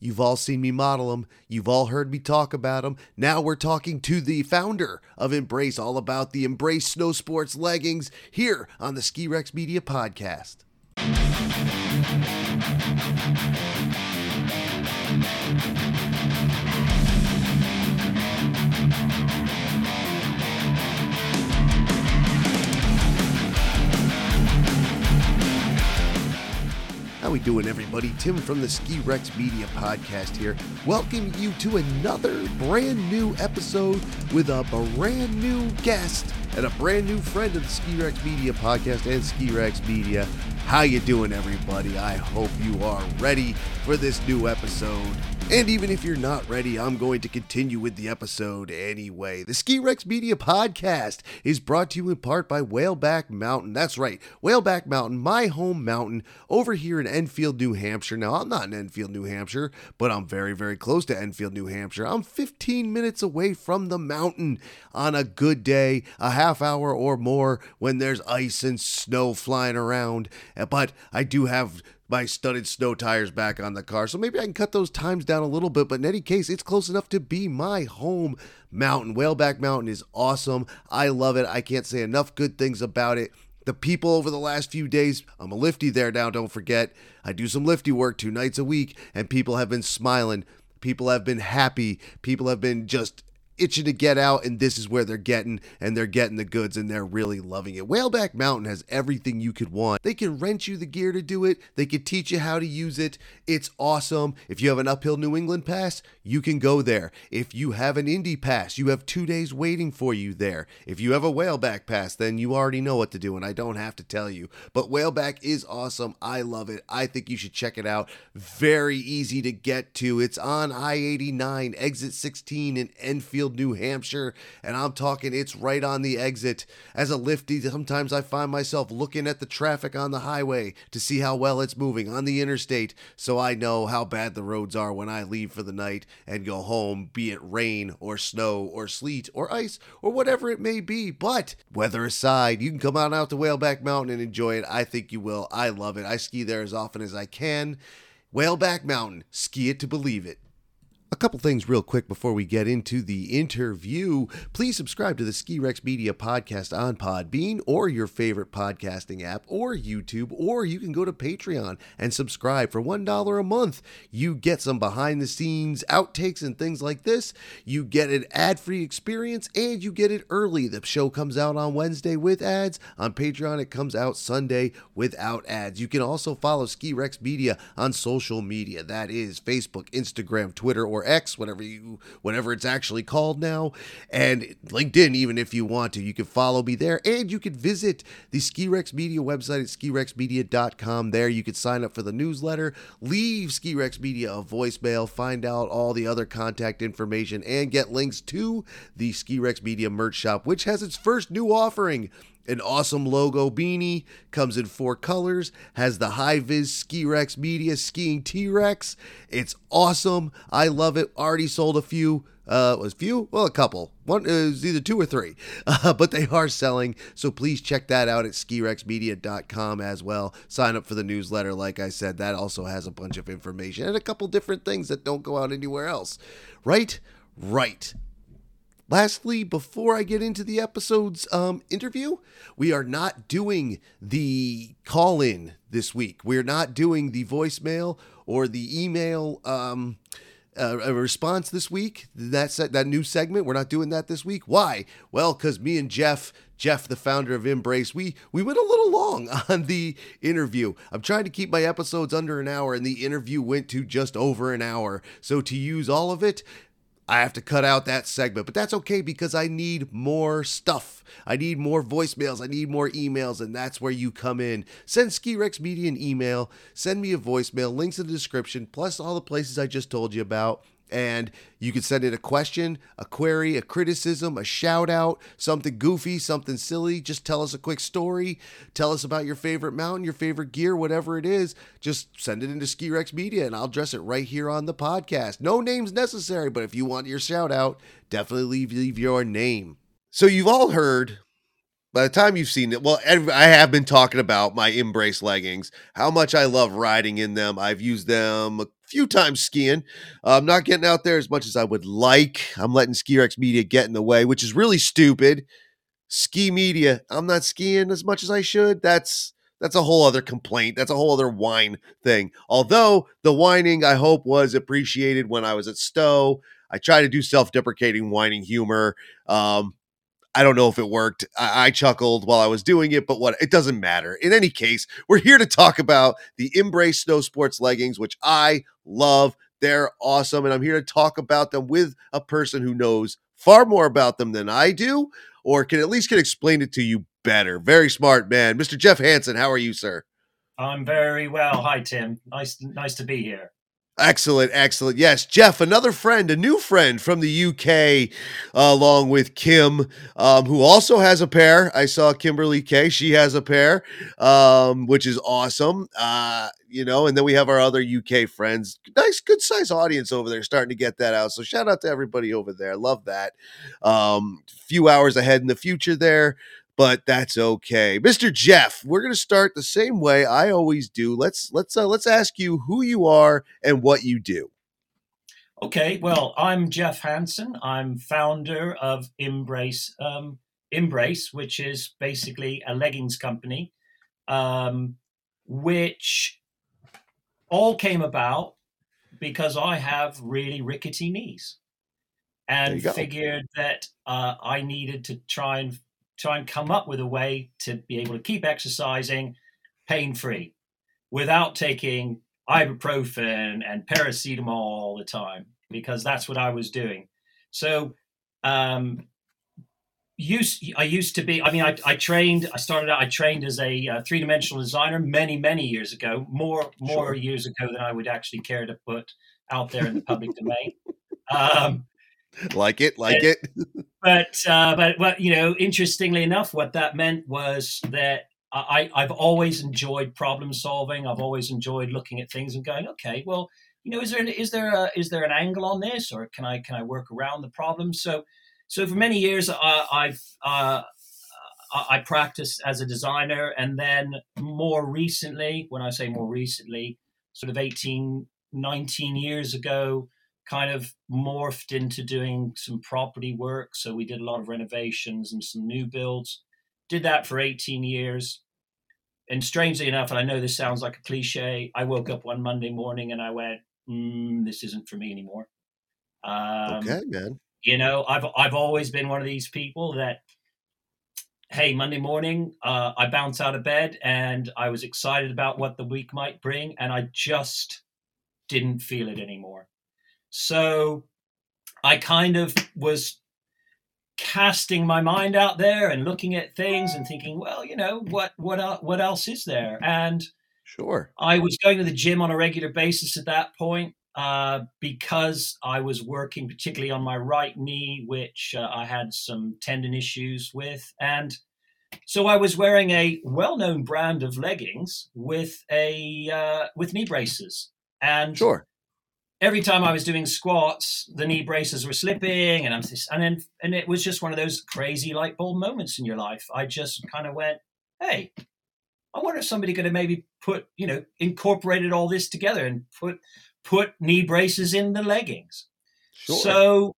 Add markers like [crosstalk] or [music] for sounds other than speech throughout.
You've all seen me model them. You've all heard me talk about them. Now we're talking to the founder of Imbrace, all about the Imbrace Snow Sports leggings here on the Ski Rex Media Podcast. We doing, everybody? Tim from the Ski Rex Media Podcast here, Welcome you to another brand new episode with a brand new guest and a brand new friend of the Ski Rex Media Podcast and Ski Rex Media. How you doing, everybody? I hope you are ready for this new episode. And even if you're not ready, I'm going to continue with the episode anyway. The Ski Rex Media Podcast is brought to you in part by Whaleback Mountain. That's right, Whaleback Mountain, my home mountain over here in Enfield, New Hampshire. Now, I'm not in Enfield, New Hampshire, but I'm very, very close to Enfield, New Hampshire. I'm 15 minutes away from the mountain on a good day, a half hour or more when there's ice and snow flying around. But I do have my studded snow tires back on the car. So maybe I can cut those times down a little bit. But in any case, it's close enough to be my home mountain. Whaleback Mountain is awesome. I love it. I can't say enough good things about it. The people over the last few days, I'm a lifty there now, don't forget. I do some lifty work two nights a week, and people have been smiling. People have been happy. People have been just itching to get out, and this is where they're getting, and they're getting the goods, and they're really loving it. Whaleback Mountain has everything you could want. They can rent you the gear to do it, they can teach you how to use it. It's awesome. If you have an uphill New England pass, you can go there. If you have an Indy pass, you have two days waiting for you there. If you have a Whaleback pass, then you already know what to do, and I don't have to tell you. But Whaleback is awesome. I love it. I think you should check it out. Very easy to get to. It's on I 89, exit 16 in Enfield. New Hampshire, and I'm talking it's right on the exit. As a lifty, sometimes I find myself looking at the traffic on the highway to see how well it's moving on the interstate, so I know how bad the roads are when I leave for the night and go home, be it rain or snow or sleet or ice or whatever it may be. But weather aside, you can come on out to Whaleback Mountain and enjoy it. I think you will. I love it. I ski there as often as I can. Whaleback Mountain, ski it to believe it. A couple things real quick before we get into the interview. Please subscribe to the Ski Rex Media podcast on Podbean or your favorite podcasting app or YouTube, or you can go to Patreon and subscribe for $1 a month. You get some behind the scenes outtakes and things like this. You get an ad free experience and you get it early. The show comes out on Wednesday with ads. On Patreon, it comes out Sunday without ads. You can also follow Ski Rex Media on social media. That is Facebook, Instagram, Twitter, or or X, whatever you whatever it's actually called now, and LinkedIn even if you want to. You can follow me there and you can visit the Ski Rex Media website at skirexmedia.com. There you can sign up for the newsletter, leave Ski Rex Media a voicemail, find out all the other contact information and get links to the Ski Rex Media merch shop which has its first new offering an awesome logo beanie, comes in four colors, has the high vis Ski Rex Media skiing T Rex. It's awesome. I love it. Already sold a few. Uh, was few? Well, a couple. One is either two or three, [laughs] uh, but they are selling. So please check that out at skirexmedia.com as well. Sign up for the newsletter. Like I said, that also has a bunch of information and a couple different things that don't go out anywhere else. Right? Right. Lastly, before I get into the episode's um, interview, we are not doing the call in this week. We're not doing the voicemail or the email um, uh, response this week. That's that new segment. We're not doing that this week. Why? Well, because me and Geoff, Geoff, the founder of Imbrace, we we went a little long [laughs] on the interview. I'm trying to keep my episodes under an hour, and the interview went to just over an hour. So to use all of it, I have to cut out that segment, but that's okay because I need more stuff. I need more voicemails. I need more emails, and that's where you come in. Send Ski Rex Media an email, send me a voicemail, links in the description, plus all the places I just told you about. And you can send in a question, a query, a criticism, a shout out, something goofy, something silly. Just tell us a quick story. Tell us about your favorite mountain, your favorite gear, whatever it is. Just send it into Ski Rex Media and I'll address it right here on the podcast. No names necessary, but if you want your shout out, definitely leave, leave your name. So you've all heard by the time you've seen it, well, I have been talking about my Imbrace leggings, how much I love riding in them. I've used them few times skiing. I'm not getting out there as much as I would like. I'm letting Ski Rex Media get in the way, which is really stupid. Ski Media, I'm not skiing as much as I should. That's that's a whole other complaint. That's a whole other whine thing. Although the whining, I hope, was appreciated when I was at Stowe. I try to do self-deprecating whining humor. Um, I don't know if it worked. I, I, chuckled while I was doing it, but what it doesn't matter. In any case, we're here to talk about the Imbrace Snow Sports leggings, which I love. They're awesome, and I'm here to talk about them with a person who knows far more about them than I do, or can at least can explain it to you better. Very smart man, Mr. Geoff Hanson. How are you, sir? I'm very well. Hi, Tim. Nice, nice to be here. Excellent, excellent. Yes, Geoff, another friend, a new friend from the UK, uh, along with Kim, um, who also has a pair. I saw Kimberly K. She has a pair, um, which is awesome. Uh, you know, and then we have our other UK friends. Nice, good size audience over there, starting to get that out. So shout out to everybody over there. Love that. Um, few hours ahead in the future there but that's okay. Mr. Geoff, we're going to start the same way I always do. Let's let's uh, let's ask you who you are and what you do. Okay, well, I'm Geoff Hanson. I'm founder of Imbrace um, Imbrace, which is basically a leggings company, um, which all came about because I have really rickety knees and figured that uh, I needed to try and try and come up with a way to be able to keep exercising pain free without taking ibuprofen and paracetamol all the time because that's what I was doing. So, um, used I used to be. I mean, I, I trained. I started out. I trained as a uh, three dimensional designer many many years ago. More more sure. years ago than I would actually care to put out there in the public domain. [laughs] Um, like it, like it. [laughs] but uh, but well, you know, interestingly enough, what that meant was that I I've always enjoyed problem solving. I've always enjoyed looking at things and going, okay, well, you know, is there an, is there a, is there an angle on this, or can I can I work around the problem? So so for many years, uh, I've uh, I practiced as a designer, and then more recently, when I say more recently, sort of 18, 19 years ago, kind of morphed into doing some property work. So we did a lot of renovations and some new builds. Did that for 18 years. And strangely enough, and I know this sounds like a cliche, I woke up one Monday morning and I went, mm, "This isn't for me anymore." Um, okay, man. You know, I've I've always been one of these people that, hey, Monday morning, uh, I bounce out of bed and I was excited about what the week might bring, and I just didn't feel it anymore. So I kind of was casting my mind out there and looking at things and thinking, well, you know, what what what else is there? And sure, I was going to the gym on a regular basis at that point uh, because I was working particularly on my right knee, which uh, I had some tendon issues with, and so I was wearing a well-known brand of leggings with a uh, with knee braces, and sure every time I was doing squats, the knee braces were slipping, and I'm just, and then and it was just one of those crazy light bulb moments in your life. I just kind of went, "Hey, I wonder if somebody could have maybe put, you know, incorporated all this together and put put knee braces in the leggings." Sure. So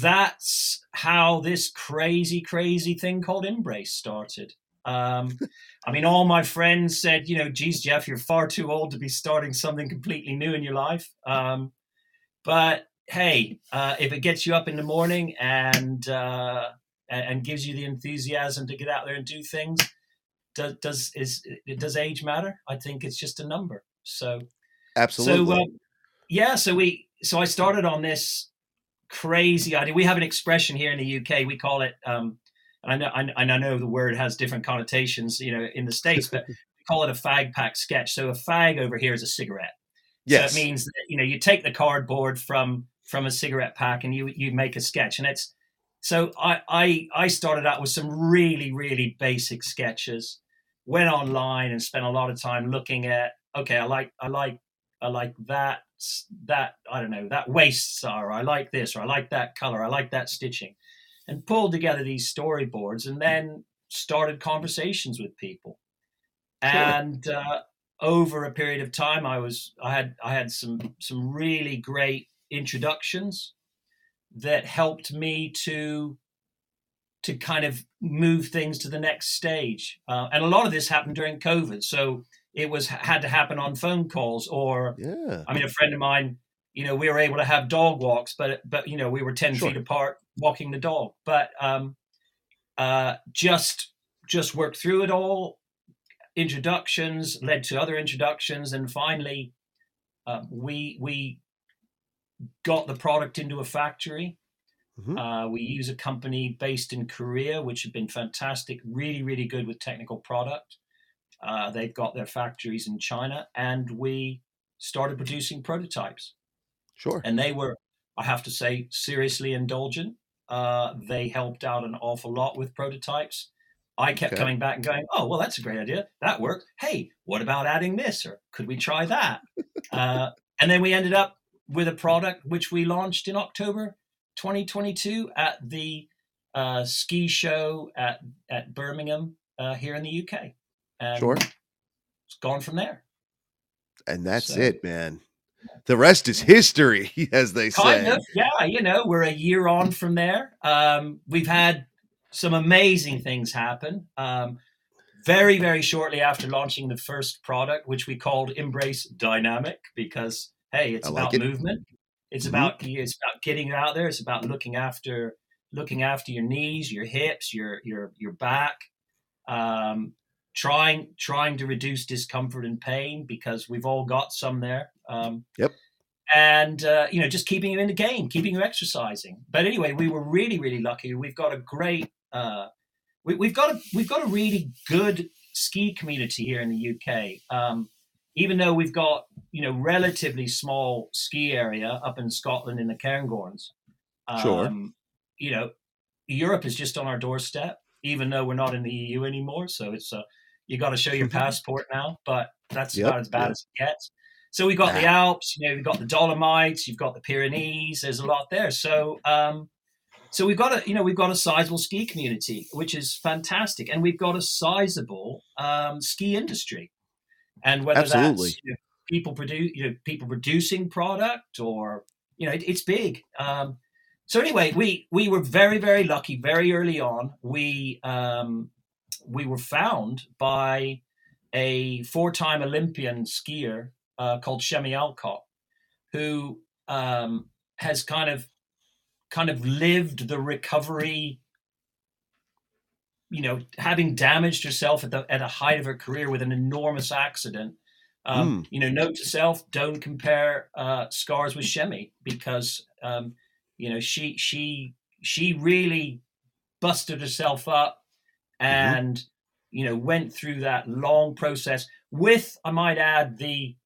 that's how this crazy, crazy thing called Imbrace started. Um, I mean, all my friends said, you know, geez, Geoff, you're far too old to be starting something completely new in your life. Um, but hey, uh, if it gets you up in the morning and uh, and gives you the enthusiasm to get out there and do things, does does is does age matter? I think it's just a number. So absolutely. So uh, yeah, so we so I started on this crazy idea. We have an expression here in the UK. We call it. Um, I know, and I know the word has different connotations, you know, in the states, but we call it a fag pack sketch. So a fag over here is a cigarette. Yes. So it means that you know you take the cardboard from from a cigarette pack and you you make a sketch, and it's so I I I started out with some really really basic sketches, went online and spent a lot of time looking at okay I like I like I like that that I don't know that waist or I like this or I like that color I like that stitching, and pulled together these storyboards and then started conversations with people, sure. and uh, over a period of time, I was I had I had some some really great introductions that helped me to to kind of move things to the next stage. Uh, and a lot of this happened during COVID, so it was had to happen on phone calls or Yeah. I mean, a friend of mine, you know, we were able to have dog walks, but but you know, we were ten Sure. feet apart walking the dog. But um, uh, just just worked through it all. Introductions led to other introductions, and finally, uh, we we got the product into a factory. Mhm. Uh, we use a company based in Korea, which have been fantastic, really, really good with technical product. Uh, they've got their factories in China, and we started producing prototypes. Sure. And they were, I have to say, seriously indulgent. Uh, they helped out an awful lot with prototypes. I kept Okay. coming back and going, "Oh, well, that's a great idea. That worked. Hey, what about adding this? Or could we try that?" [laughs] uh, and then we ended up with a product which we launched in October 2022 at the uh, ski show at at Birmingham uh, here in the UK. And Sure. It's gone from there. And that's So- it, man. The rest is history, [laughs] as they Kind say. of, yeah. You know, we're a year on from there. Um, we've had some amazing things happen. Um, very, very shortly after launching the first product, which we called Imbrace Dynamic, because hey, it's I like about it. movement. It's Mhm. about it's about getting out there. It's about looking after looking after your knees, your hips, your your your back. Um, trying trying to reduce discomfort and pain because we've all got some there. Um, Yep. And uh, you know, just keeping you in the game, keeping you exercising. But anyway, we were really really lucky. We've got a great. Uh, we, we've got a we've got a really good ski community here in the UK. Um, even though we've got you know relatively small ski area up in Scotland in the Cairngorms, um, Sure. You know, Europe is just on our doorstep. Even though we're not in the EU anymore, so it's uh, you got to show your [laughs] passport now. But that's Yep, about as bad yep. as it gets. So we've got the Ah. Alps, you know, we've got the Dolomites, you've got the Pyrenees. There's a lot there. So um, so we've got a you know we've got a sizable ski community, which is fantastic, and we've got a sizable um, ski industry. And whether Absolutely. that's you know, people produce you know people producing product or you know it, it's big. Um, so anyway, we we were very very lucky very early on. We um, we were found by a four-time Olympian skier uh, called Chemmy Alcott, who um, has kind of kind of lived the recovery. You know, having damaged herself at the at a height of her career with an enormous accident. Um, You know, note to self: don't compare uh, scars with Chemmy because um, you know she she she really busted herself up and you know went through that long process with i might add the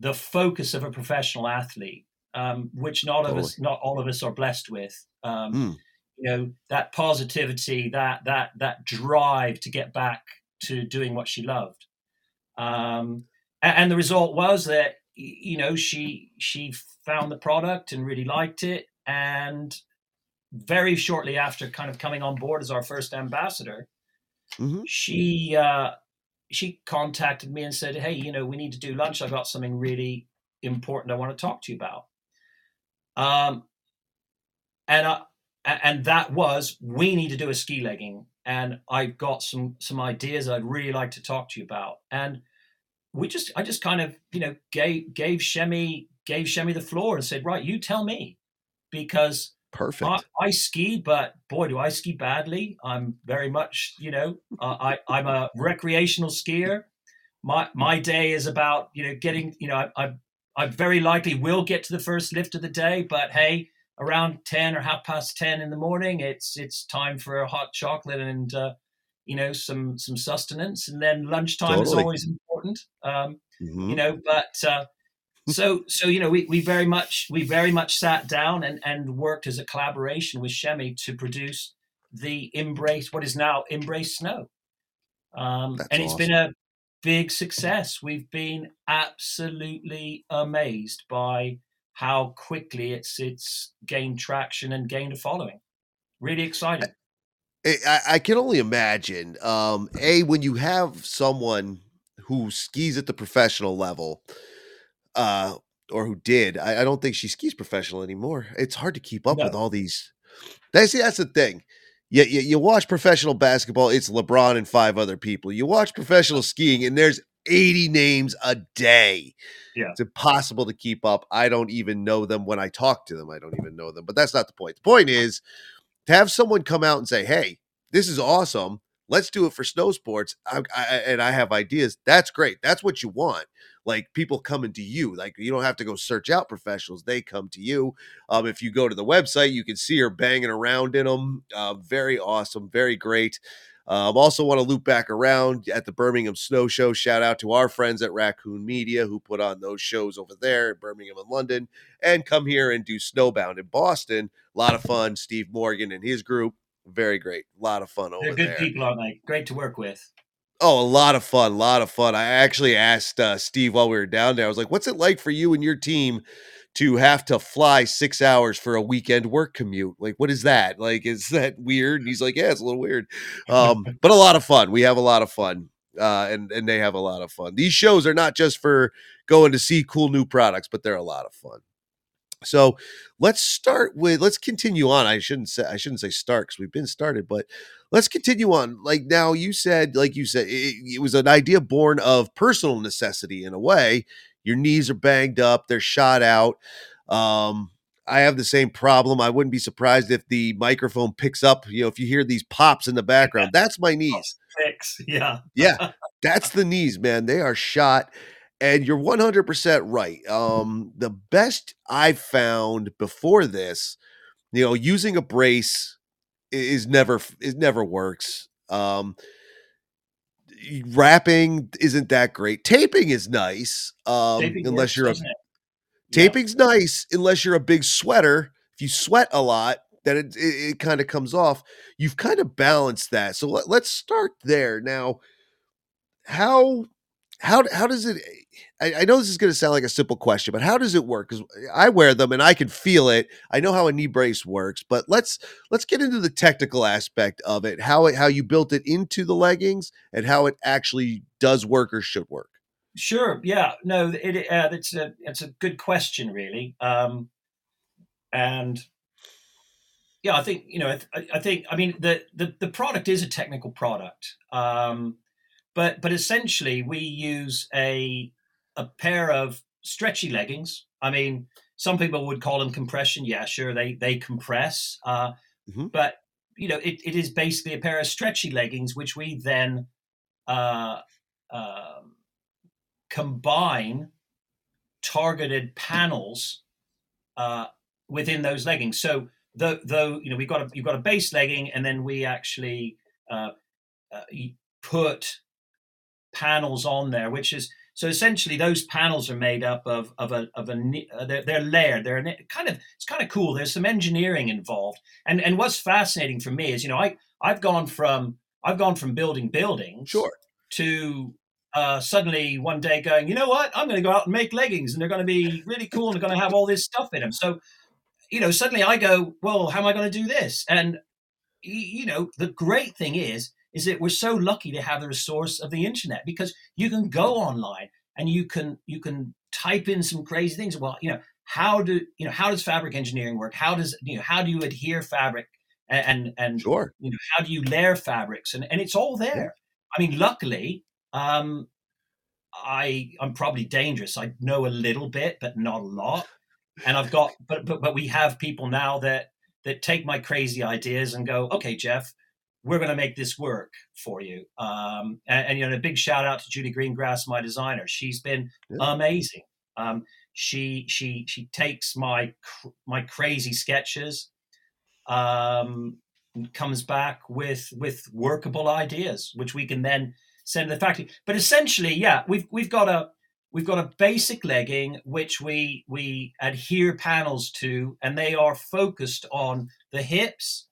the focus of a professional athlete um, which not of us not all of us are blessed with um, Mm. you know that positivity that that that drive to get back to doing what she loved um, a- and, the result was that you know she she found the product and really liked it and very shortly after kind of coming on board as our first ambassador Mhm. she uh, she contacted me and said, "Hey, you know, we need to do lunch. I've got something really important I want to talk to you about." Um, and I, and that was we need to do a ski legging, and I've got some some ideas I'd really like to talk to you about. And we just I just kind of you know gave gave Chemmy gave Chemmy the floor and said, "Right, you tell me," because Perfect. I, I ski, but boy, do I ski badly. I'm very much, you know, uh, I I'm a recreational skier. My my day is about you know getting, you know, I, I I very likely will get to the first lift of the day, but hey, around ten or half past ten in the morning, it's it's time for a hot chocolate and uh, you know some some sustenance, and then lunchtime is always important. Um, Mhm. you know but uh, so so you know we, we very much we very much sat down and and worked as a collaboration with Chemmy to produce the Imbrace what is now Imbrace snow um and it's been a big success we've been absolutely amazed by how quickly it's it's gained traction and gained a following really exciting I, I- can only imagine. Um, a when you have someone who skis at the professional level, uh, or who did. I, I don't think she skis professional anymore. It's hard to keep up No. with all these. That's that's the thing. You, you, you watch professional basketball, it's LeBron and five other people. You watch professional skiing, and there's 80 names a day. Yeah. It's impossible to keep up. I don't even know them when I talk to them. I don't even know them. But that's not the point. The point is to have someone come out and say, hey, this is awesome. Let's do it for snow sports. I, I, and I have ideas. That's great. That's what you want. Like people coming to you. Like you don't have to go search out professionals. They come to you. Um, if you go to the website, you can see her banging around in them. Uh, very awesome. Very great. Um, also want to loop back around at the Birmingham Snow Show. Shout out to our friends at Raccoon Media who put on those shows over there in Birmingham and London, and come here and do Snowbound in Boston. A lot of fun. Steve Morgan and his group, very great. A lot of fun over They're good there. people, aren't they? Great to work with. Oh, a lot of fun, a lot of fun. I actually asked uh, Steve while we were down there. I was like, "What's it like for you and your team to have to fly six hours for a weekend work commute? Like, what is that? Like, is that weird?" And he's like, "Yeah, it's a little weird, um, but a lot of fun. We have a lot of fun, uh, and and they have a lot of fun. These shows are not just for going to see cool new products, but they're a lot of fun." So let's start with let's continue on. I shouldn't say I shouldn't say start because we've been started, but let's continue on. Like now, you said, like you said, it, it was an idea born of personal necessity in a way. Your knees are banged up, they're shot out. Um, I have the same problem. I wouldn't be surprised if the microphone picks up. You know, if you hear these pops in the background, that's my knees. Fix. [laughs] Yeah. Yeah, that's the knees, man. They are shot. And you're 100% right. Um, the best I've found before this, you know, using a brace is never it never works. Um, wrapping isn't that great. Taping is nice, um, Taping unless works, you're a doesn't? Yeah. Taping's nice unless you're a big sweater. If you sweat a lot, then it, it, it kind of comes off. You've kind of balanced that. So let, let's start there. Now, how how how does it I, I know this is going to sound like a simple question, but how does it work? Because I wear them and I can feel it. I know how a knee brace works, but let's let's get into the technical aspect of it. How it how you built it into the leggings and how it actually does work or should work. Sure. Yeah. No. It. Uh, it's a. It's a good question, really. Um, and yeah, I think you know. I, I think. I mean, the, the the product is a technical product. Um, but but essentially, we use a a pair of stretchy leggings. I mean, some people would call them compression. Yeah, sure. They they compress. Uh, Mhm. But you know, it, it is basically a pair of stretchy leggings, which we then. Uh, um, combine targeted panels uh, within those leggings. So though, though you know we've got a you've got a base legging, and then we actually uh, uh, put panels on there, which is so essentially those panels are made up of of a of a uh, they're, they're layered. They're kind of it's kind of cool. There's some engineering involved, and and what's fascinating for me is you know I I've gone from I've gone from building buildings Sure. to uh, suddenly one day going, you know what? I'm going to go out and make leggings, and they're going to be really cool, and they're going to have all this stuff in them. So, you know, suddenly I go, well, how am I going to do this? And you know, the great thing is, is that we're so lucky to have the resource of the internet because you can go online and you can you can type in some crazy things. Well, you know, how do you know how does fabric engineering work? How does you know how do you adhere fabric and and, and Sure. you know how do you layer fabrics and, and it's all there i mean luckily um i i'm probably dangerous i know a little bit but not a lot and i've got but but, but we have people now that that take my crazy ideas and go okay Geoff we're going to make this work for you. Um and, and you know a big shout out to Judy greengrass my designer. She's been Yeah. amazing. Um she she she takes my cr- my crazy sketches um comes back with with workable ideas which we can then send to the factory. But essentially yeah we've we've got a we've got a basic legging which we we adhere panels to and they are focused on the hips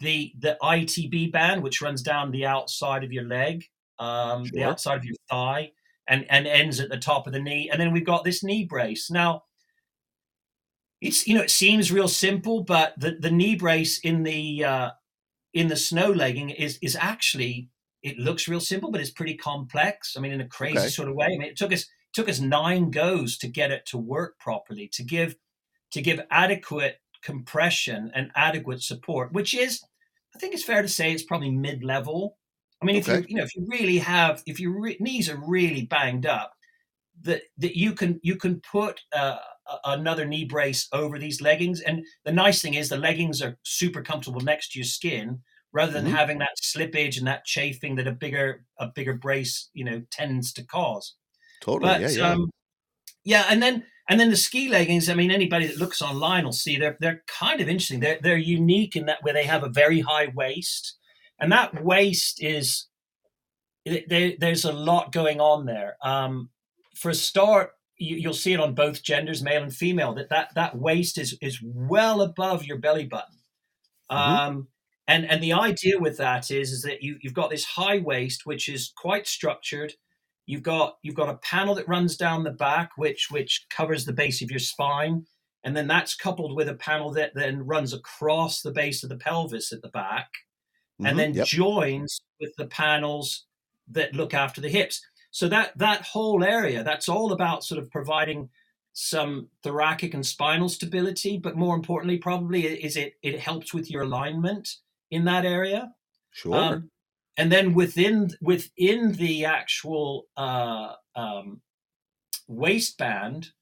the the itb band which runs down the outside of your leg um the outside of your thigh and and ends at the top of the knee and then we've got this knee brace now it's you know it seems real simple but the the knee brace in the uh in the snow legging is is actually it looks real simple, but it's pretty complex. I mean, in a crazy Okay. sort of way. I mean, it took us took us nine goes to get it to work properly, to give to give adequate compression and adequate support, which is, I think it's fair to say, it's probably mid level. I mean, if you you know if you really have if your re- knees are really banged up, that that you can you can put uh, another knee brace over these leggings, and the nice thing is the leggings are super comfortable next to your skin, rather than Mhm. having that slippage and that chafing that a bigger a bigger brace you know tends to cause. Totally. But yeah, yeah. um, yeah, and then and then the ski leggings. I mean, anybody that looks online will see they're they're kind of interesting. They're they're unique in that where they have a very high waist, and that waist is there, there's a lot going on there. Um, for a start, you, you'll see it on both genders, male and female. That that that waist is is well above your belly button. Mhm. Um, and and the idea with that is is that you you've got this high waist which is quite structured. You've got you've got a panel that runs down the back which which covers the base of your spine, and then that's coupled with a panel that then runs across the base of the pelvis at the back Mhm, and then yep. joins with the panels that look after the hips. So that that whole area, that's all about sort of providing some thoracic and spinal stability, but more importantly, probably is it it helps with your alignment in that area. Sure. Um, and then within within the actual uh, um, waistband,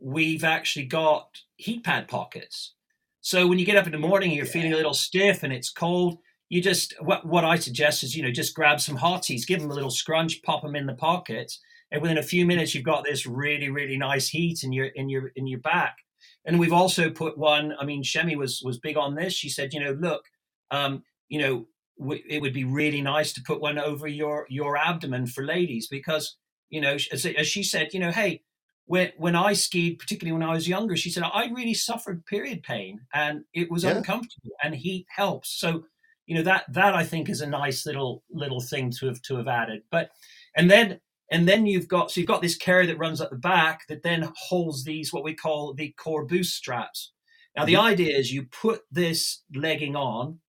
we've actually got heat pad pockets. So when you get up in the morning, and you're feeling a little stiff and it's cold. You just what what I suggest is you know just grab some hotties, give them a little scrunch, pop them in the pockets, and within a few minutes you've got this really really nice heat in your in your in your back. And we've also put one. I mean, Chemmy was was big on this. She said, you know, look, um, you know, w- it would be really nice to put one over your your abdomen for ladies because you know, as, as she said, you know, hey, when when I skied, particularly when I was younger, she said I really suffered period pain and it was Yeah. uncomfortable, and heat helps. So, you know, that that I think is a nice little little thing to have to have added. But and then and then you've got so you've got this carrier that runs at the back that then holds these what we call the core boost straps. Now the mm-hmm. idea is you put this legging on,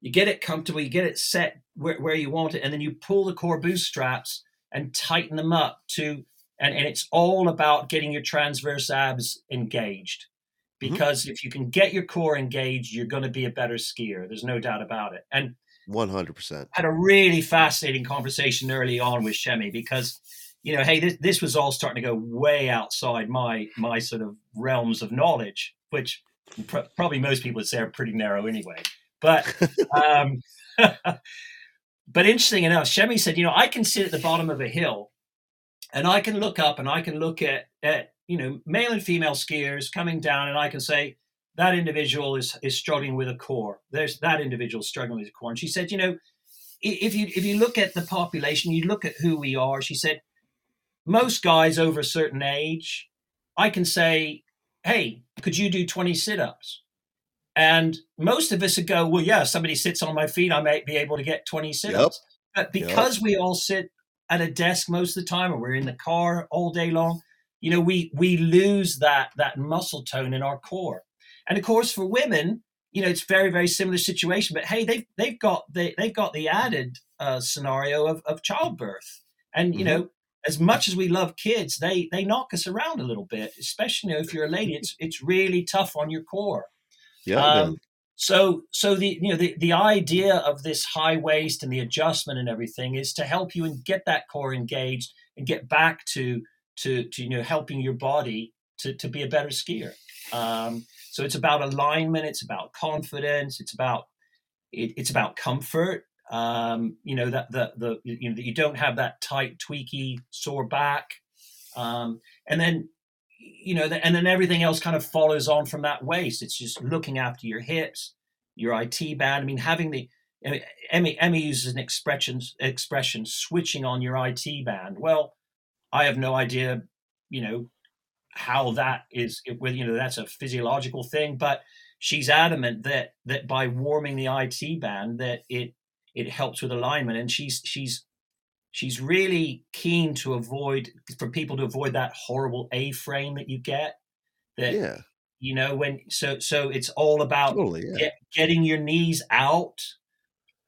you get it comfortable, you get it set where, where you want it, and then you pull the core boost straps and tighten them up to and, and it's all about getting your transverse abs engaged. Mhm. Because if you can get your core engaged, you're going to be a better skier. There's no doubt about it. And One hundred percent. had a really fascinating conversation early on with Chemmy because, you know, hey, this, this was all starting to go way outside my my sort of realms of knowledge, which pr- probably most people would say are pretty narrow anyway. But [laughs] um, [laughs] but interesting enough, Chemmy said, you know, I can sit at the bottom of a hill, and I can look up and I can look at at you know male and female skiers coming down, and I can say that individual is is struggling with a core. There's that individual struggling with a core. And she said, you know, if you if you look at the population, you look at who we are. She said, most guys over a certain age, I can say, hey, could you do 20 sit-ups? And most of us would go, well, yeah, if somebody sits on my feet, I might be able to get 20 sit-ups. But because we all sit at a desk most of the time, or we're in the car all day long, you know, we we lose that that muscle tone in our core. And of course, for women, you know, it's very very similar situation. But hey, they've they've got the they've got the added uh, scenario of of childbirth, and you Mhm. know. As much as we love kids, they they knock us around a little bit. Especially you know, if you're a lady, it's it's really tough on your core. Yeah. Um, so so the you know the, the idea of this high waist and the adjustment and everything is to help you and get that core engaged and get back to to to you know helping your body to to be a better skier. Um, so it's about alignment, it's about confidence, it's about it, it's about comfort. Um, you know that the the you know that you don't have that tight, tweaky, sore back, um, and then you know, and then everything else kind of follows on from that waist. It's just looking after your hips, your IT band. I mean, having the I mean, Emmy Emmy uses an expression expression switching on your IT band. Well, I have no idea, you know, how that is. Whether you know that's a physiological thing, but she's adamant that that by warming the IT band, that it it helps with alignment, and she's she's she's really keen to avoid for people to avoid that horrible A frame that you get. That yeah. you know when so so it's all about Totally. Yeah. get, getting your knees out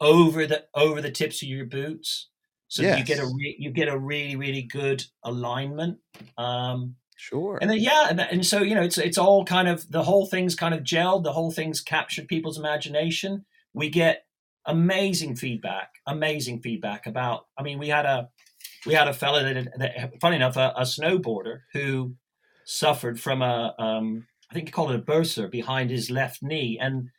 over the over the tips of your boots, so yes. you get a re- you get a really really good alignment. Um, sure. And then yeah, and, and so you know it's it's all kind of the whole thing's kind of gelled. The whole thing's captured people's imagination. We get amazing feedback, amazing feedback about. I mean, we had a we had a fellow that, that funny enough, a, a snowboarder who suffered from a um, I think he called it a bursa behind his left knee, and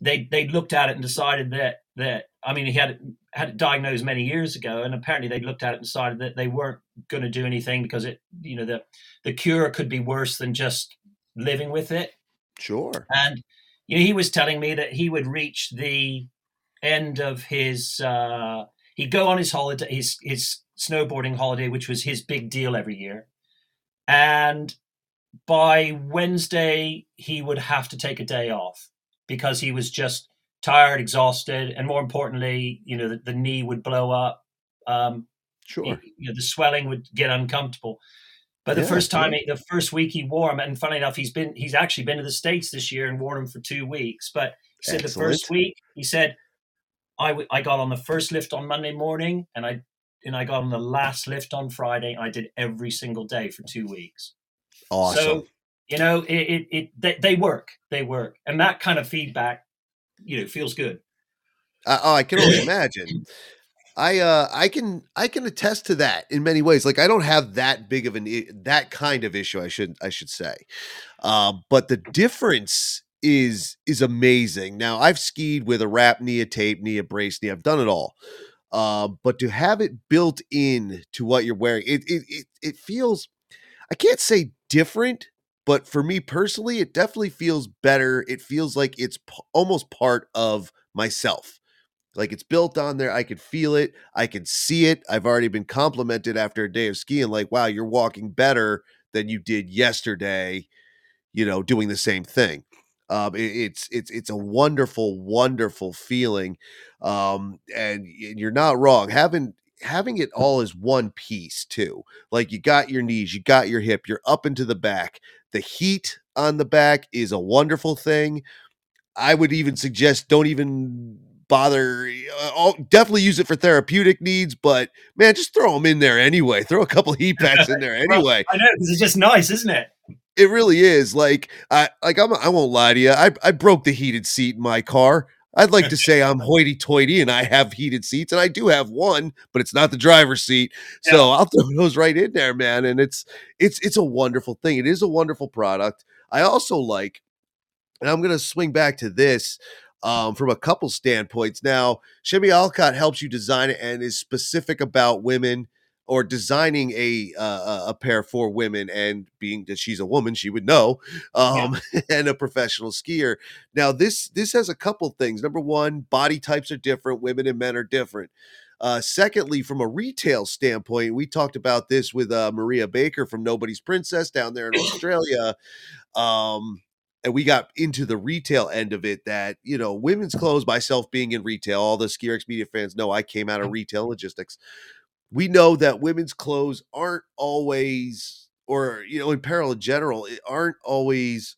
they they looked at it and decided that that I mean he had had it diagnosed many years ago, and apparently they looked at it and decided that they weren't going to do anything because it you know the the cure could be worse than just living with it. Sure. And you know he was telling me that he would reach the end of his uh, he'd go on his holiday his his snowboarding holiday, which was his big deal every year, and by Wednesday he would have to take a day off because he was just tired, exhausted, and more importantly, you know, the, the knee would blow up. Um, sure. You, you know, the swelling would get uncomfortable. But the yeah, first time, yeah. he, the first week he wore them, and funny enough, he's been he's actually been to the states this year and worn them for two weeks. But he said Excellent. the first week, he said, I, w- I got on the first lift on Monday morning, and I and I got on the last lift on Friday. I did every single day for two weeks. Awesome. So you know, it, it, it they, they work, they work, and that kind of feedback, you know, feels good. Uh, oh, I can only imagine. I uh I can I can attest to that in many ways. Like I don't have that big of an that kind of issue. I should I should say, uh, but the difference is is amazing. Now I've skied with a wrap knee, a tape knee, a brace knee. I've done it all. Uh, but to have it built in to what you're wearing, it it it, it feels I can't say different, but for me personally, it definitely feels better. It feels like it's p- almost part of myself. Like it's built on there. I can feel it. I can see it. I've already been complimented after a day of skiing, like, wow, you're walking better than you did yesterday, you know, doing the same thing. Um, it, it's it's it's a wonderful, wonderful feeling. Um, and, and you're not wrong. Having having it all as one piece too. Like you got your knees, you got your hip, you're up into the back. The heat on the back is a wonderful thing. I would even suggest don't even bother. Uh, definitely use it for therapeutic needs, but man, just throw them in there anyway. [laughs] Throw a couple heat packs in there [laughs] anyway. I know because it's just nice, isn't it? It really is. Like I like I'm I won't lie to you. I I broke the heated seat in my car. I'd like to say I'm hoity-toity and I have heated seats, and I do have one, but it's not the driver's seat. So yeah. I'll throw [laughs] those right in there, man. And it's it's it's a wonderful thing. It is a wonderful product. I also like, and I'm gonna swing back to this um, from a couple standpoints. Now, Chemmy Alcott helps you design it and is specific about women or designing a uh, a pair for women and being that she's a woman she would know um, yeah. [laughs] and a professional skier. Now this this has a couple things. Number one body types are different women and men are different. Uh, secondly from a retail standpoint we talked about this with uh, maria baker from nobody's princess down there in [coughs] australia um, and we got into the retail end of it that you know women's clothes myself being in retail all the SkiRex media fans know i came out of retail logistics we know that women's clothes aren't always or you know in apparel in general it aren't always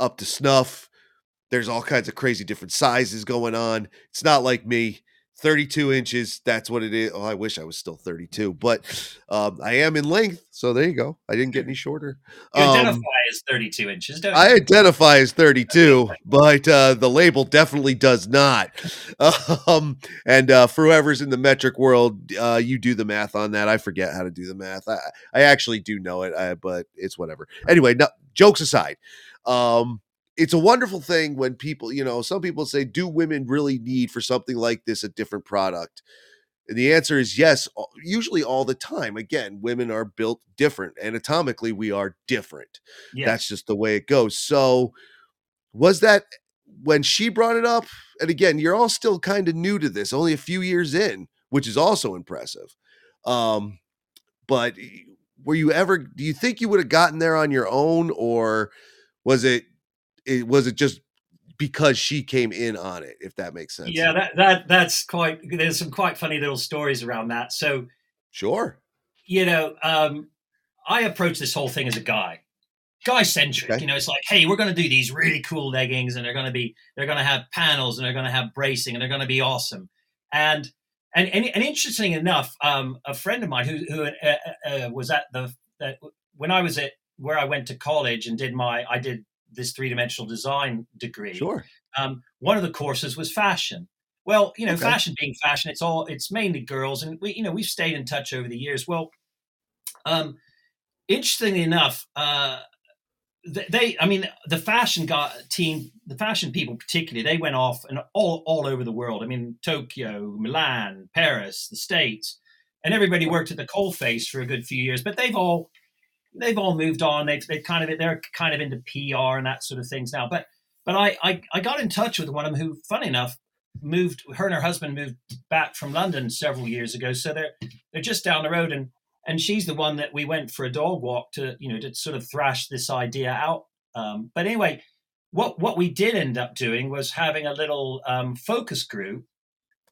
up to snuff. There's all kinds of crazy different sizes going on. It's not like me 32 inches. That's what it is. Oh, I wish I was still 32, but um, I am in length. So there you go. I didn't get any shorter. You identify um, as 32 inches, don't you? I identify as 32, but uh, the label definitely does not. [laughs] Um, and uh, for whoever's in the metric world, uh, you do the math on that. I forget how to do the math. I, I actually do know it, I, but it's whatever. Anyway, no, jokes aside. Um, it's a wonderful thing when people, you know, some people say, do women really need for something like this a different product? And the answer is yes, usually all the time. Again, women are built different. Anatomically, we are different. Yes. That's just the way it goes. So, was that when she brought it up? And again, you're all still kind of new to this, only a few years in, which is also impressive. Um, but were you ever, do you think you would have gotten there on your own, or was it it was it just because she came in on it if that makes sense yeah that that that's quite there's some quite funny little stories around that so sure you know um i approach this whole thing as a guy guy centric. Okay. You know, it's like, hey, we're going to do these really cool leggings, and they're going to be they're going to have panels, and they're going to have bracing, and they're going to be awesome. And and and, and interesting enough, um, a friend of mine who who uh, uh, was at the that when I was at where I went to college and did my I did this three dimensional design degree. Sure. Um, one of the courses was fashion. Well, you know, Okay. fashion being fashion, it's all it's mainly girls, and we you know we've stayed in touch over the years. Well, um, interestingly enough, uh, th- they I mean the fashion got team, the fashion people particularly, they went off and all all over the world. I mean, Tokyo, Milan, Paris, the States, and everybody worked at the coalface for a good few years. But they've all they've all moved on. They've they've kind of they're kind of into PR and that sort of things now. But but I, I I got in touch with one of them who, funny enough, moved. Her and her husband moved back from London several years ago. So they're they're just down the road, and and she's the one that we went for a dog walk to you know to sort of thrash this idea out. Um, but anyway, what what we did end up doing was having a little um, focus group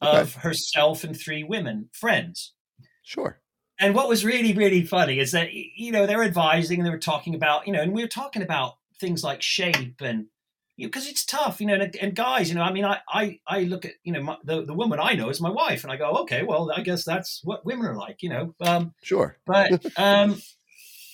of herself and three women friends. Sure. And what was really, really funny is that, you know, they were advising and they were talking about, you know, and we were talking about things like shape and, because it's tough, you know, and, and, guys, you know, I mean, I, I, I look at, you know, my, the, the woman I know is my wife and I go, okay, well, I guess that's what women are like, you know, um, Sure. [laughs] but, um,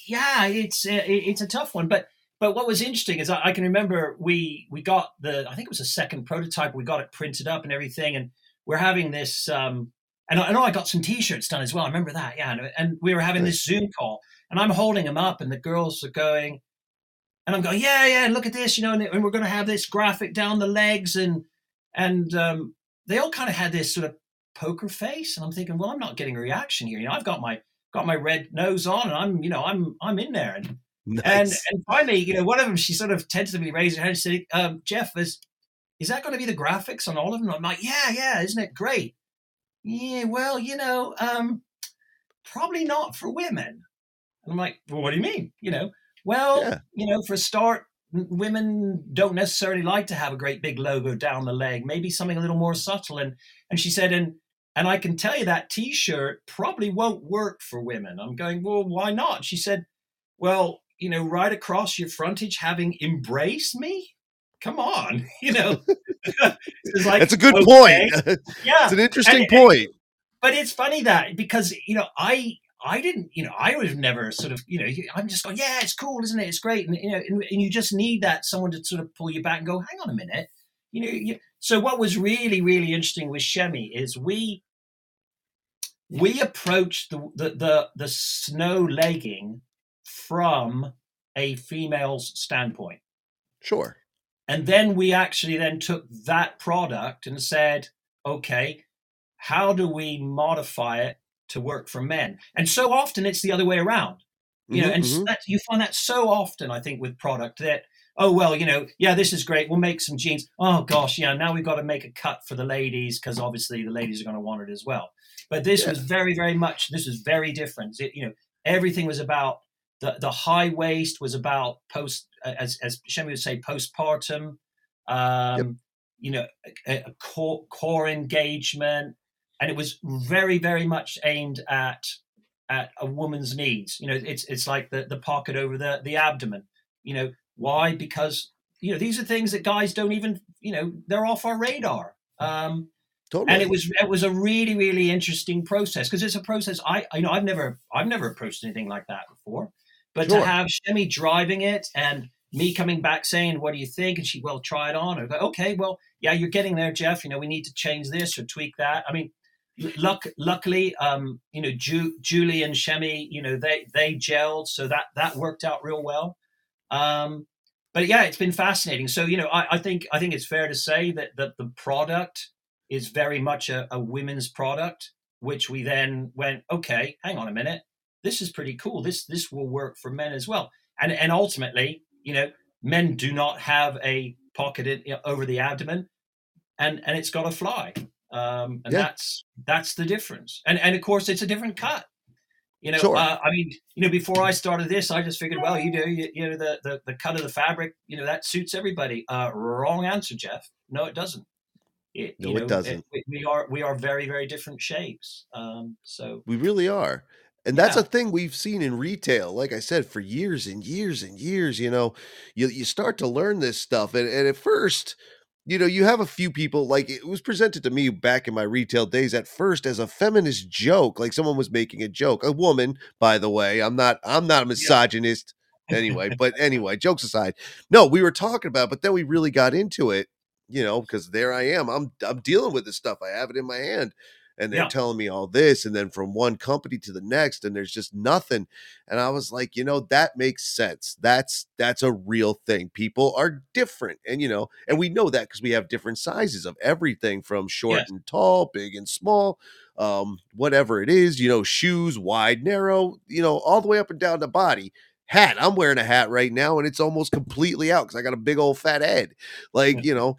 yeah, it's, it, it's a tough one, but, but what was interesting is I, I can remember we, we got the, I think it was a second prototype. We got it printed up and everything. And we're having this, um, and I know I got some T-shirts done as well. I remember that, yeah. And, and we were having this Zoom call, and I'm holding them up, and the girls are going, and I'm going, yeah, yeah. Look at this, you know, and, and we're going to have this graphic down the legs, and and um, they all kind of had this sort of poker face, and I'm thinking, well, I'm not getting a reaction here. You know, I've got my got my red nose on, and I'm, you know, I'm I'm in there, and Nice. and and finally, you know, one of them, she sort of tentatively raised her hand and said, um, "Geoff, is is that going to be the graphics on all of them?" I'm like, "Yeah, yeah, isn't it great?" Yeah, well, you know, um, probably not for women. And I'm like, well, what do you mean? You know, well, Yeah. you know, for a start, women don't necessarily like to have a great big logo down the leg. Maybe something a little more subtle. And and she said, and and I can tell you that T-shirt probably won't work for women. I'm going, well, why not? She said, well, you know, right across your frontage, having embrace me. Come on, [laughs] you know. [laughs] it's like, That's a good okay, point. [laughs] Yeah, it's an interesting And- point. but it's funny that because you know I I didn't you know I have never sort of you know I'm just going yeah it's cool isn't it it's great and you know and, and you just need that someone to sort of pull you back and go hang on a minute you know you, so what was really really interesting with Chemmy is we we approached the the the, the snow legging from a female's standpoint Sure. And then we actually then took that product and said, okay, how do we modify it to work for men? And so often it's the other way around. You know, Mhm, and mhm. that, you find that so often, I think, with product that, oh, well, you know, yeah, this is great. We'll make some jeans. Oh, gosh, yeah, now we've got to make a cut for the ladies because obviously the ladies are going to want it as well. But this Yeah. was very, very much, this was very different. It, you know, everything was about the, the high waist was about post, as, as Chemmy would say, postpartum, um, you know, a, a core, core engagement. And it was very, very much aimed at at a woman's needs. You know, it's it's like the, the pocket over the, the abdomen. You know, why? Because, you know, these are things that guys don't even, you know, they're off our radar. Um, Totally. and it was it was a really really interesting process because it's a process I you know I've never I've never approached anything like that before, but Sure. to have Chemmy driving it and me coming back saying what do you think? and she well try it on. Or go okay well yeah you're getting there Geoff. You know we need to change this or tweak that. I mean luck luckily um you know Ju- Julie and Chemmy you know they they gelled so that that worked out real well. Um but yeah it's been fascinating. So you know I, I think I think it's fair to say that that the product is very much a, a women's product, which we then went, okay, hang on a minute, this is pretty cool. This this will work for men as well. And and ultimately, you know, men do not have a pocket in, over the abdomen, and and it's got to fly. Um, and Yeah. that's that's the difference. And and of course, it's a different cut. You know, Sure. uh, I mean, you know, before I started this, I just figured, well, you know, you, you know, the, the the cut of the fabric, you know, that suits everybody. Uh, wrong answer, Geoff. No, it doesn't. It, No, you it doesn't. we- we are we are very very different shapes. Um, so We really are. And that's Yeah. a thing we've seen in retail, like I said, for years and years and years. You know, you you start to learn this stuff, and, and at first, you know, you have a few people like it was presented to me back in my retail days at first as a feminist joke, like someone was making a joke. A woman, by the way. I'm not I'm not a misogynist anyway, but [laughs] anyway, jokes aside. No, we were talking about, it, but then we really got into it, you know, because there I am. I'm I'm dealing with this stuff. I have it in my hand. And they're Yeah. telling me all this, and then from one company to the next, and there's just nothing. And I was like, you know, that makes sense. That's that's a real thing. People are different, and you know, and we know that because we have different sizes of everything from short Yes. and tall, big and small, um, whatever it is. You know, shoes, wide, narrow. You know, all the way up and down the body. Hat. I'm wearing a hat right now, and it's almost completely out because I got a big old fat head. Like you know,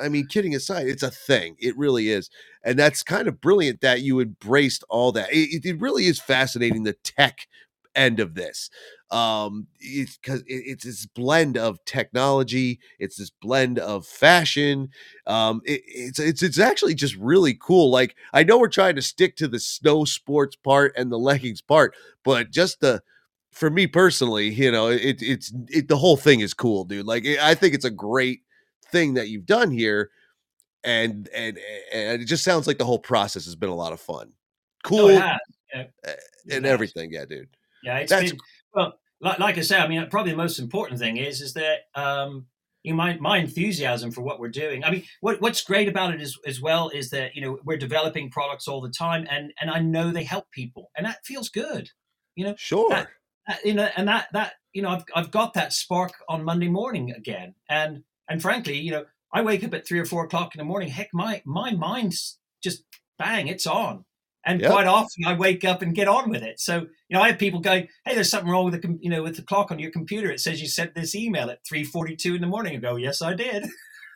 I mean, kidding aside, it's a thing. It really is. And that's kind of brilliant that you embraced all that. It, it really is fascinating the tech end of this. Um, it's because it, it's this blend of technology, it's this blend of fashion. Um, it, it's it's it's actually just really cool. Like I know we're trying to stick to the snow sports part and the leggings part, but just the for me personally, you know, it it's it the whole thing is cool, dude. Like I think it's a great thing that you've done here and and and it just sounds like the whole process has been a lot of fun No, cool has. Yeah, and everything yeah dude Yeah, it's That's- been well. Like, like I say, I mean, probably the most important thing is is that um, you know, my my enthusiasm for what we're doing. I mean, what what's great about it is as well is that you know we're developing products all the time, and and I know they help people, and that feels good. You know? Sure that- Uh, you know, and that that you know, I've I've got that spark on Monday morning again, and and frankly, you know, I wake up at three or four o'clock in the morning. Heck, my my mind's just bang, it's on. And Yep. quite often, I wake up and get on with it. So you know, I have people going, "Hey, there's something wrong with the com- you know with the clock on your computer. It says you sent this email at three forty-two in the morning." I go, "Yes, I did."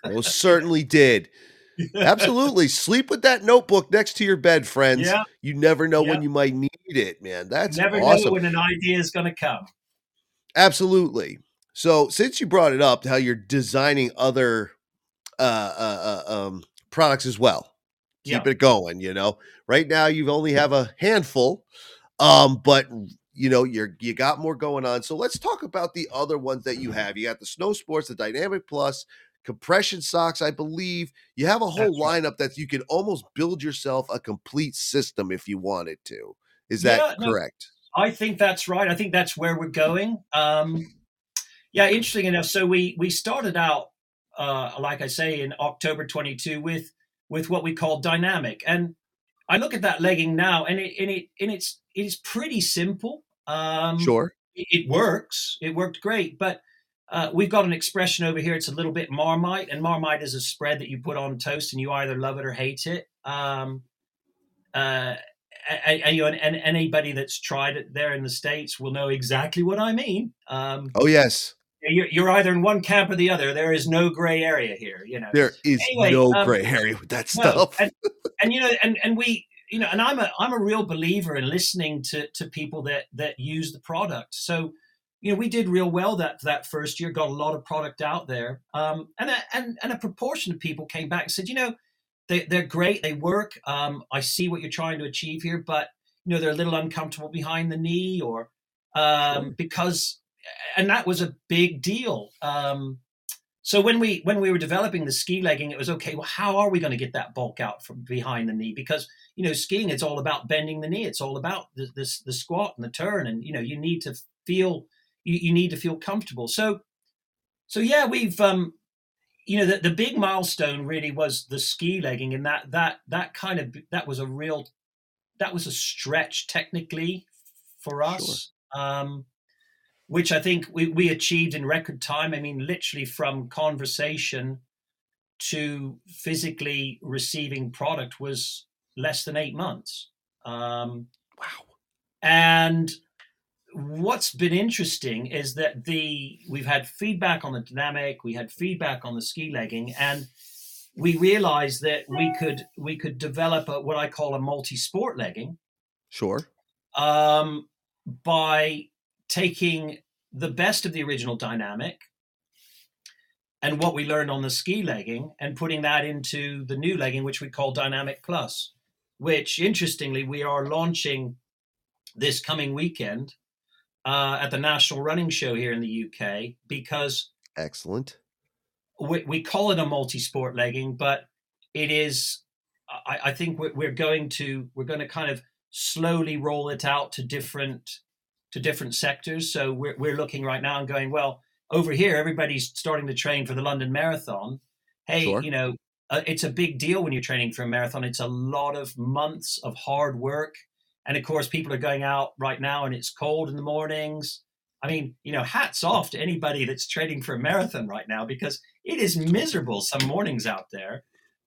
most certainly did [laughs] absolutely sleep with that notebook next to your bed friends Yeah, you never know when you might need it man that's never know when an idea is going to come. absolutely so since you brought it up how you're designing other uh, uh, uh um products as well keep Yeah. it going you know? Right now you only have a handful um but you know you're you got more going on. So let's talk about the other ones that you have. You got the snow sports the dynamic plus compression socks i believe. You have a whole That's lineup that you can almost build yourself a complete system if you wanted to. Is that Yeah, no, correct? I think that's right. I think that's where we're going. Um, yeah, interesting enough. So we we started out, uh, like I say, in October 22 with with what we call dynamic, and I look at that legging now, and it and it and it's it is pretty simple. Um, sure it, it works. It worked great, but uh, we've got an expression over here. It's a little bit marmite, and marmite is a spread that you put on toast, and you either love it or hate it. Um, uh, and, and, you know, and, and anybody that's tried it there in the states will know exactly what I mean. Um, oh yes you're, you're either in one camp or the other. There is no gray area here. You know. there is Anyway, no um, gray area with that No, stuff and, and you know, and and we, you know, and I'm a I'm a real believer in listening to to people that that use the product. So, you know, we did real well that that first year, got a lot of product out there, um, and a, and and a proportion of people came back and said, you know, they they're great, they work. Um, I see what you're trying to achieve here, but you know, they're a little uncomfortable behind the knee, or um, Sure. because, and that was a big deal. Um, so when we when we were developing the ski legging, it was okay. Well, how are we going to get that bulk out from behind the knee? Because you know, skiing it's all about bending the knee. It's all about the the, the squat and the turn, and you know, you need to feel you, you need to feel comfortable. So, so yeah, we've um, you know, the, the big milestone really was the ski legging, and that that that kind of that was a real that was a stretch technically for us. Um, which I think we, we achieved in record time. I mean, literally from conversation to physically receiving product was less than eight months. Um, wow and what's been interesting is that the we've had feedback on the dynamic, we had feedback on the ski legging, and we realized that we could we could develop a, what I call a multi-sport legging sure um, by taking the best of the original dynamic and what we learned on the ski legging and putting that into the new legging, which we call Dynamic Plus, which interestingly we are launching this coming weekend uh, at the National Running Show here in the UK because excellent. We, we call it a multi-sport legging, but it is. I, I think we're, we're going to we're going to kind of slowly roll it out to different to different sectors. So we're we're looking right now and going well over here. Everybody's starting to train for the London Marathon. Hey, sure. you know, uh, it's a big deal when you're training for a marathon. It's a lot of months of hard work. And of course, people are going out right now and it's cold in the mornings. I mean, you know, hats off to anybody that's training for a marathon right now because it is miserable some mornings out there.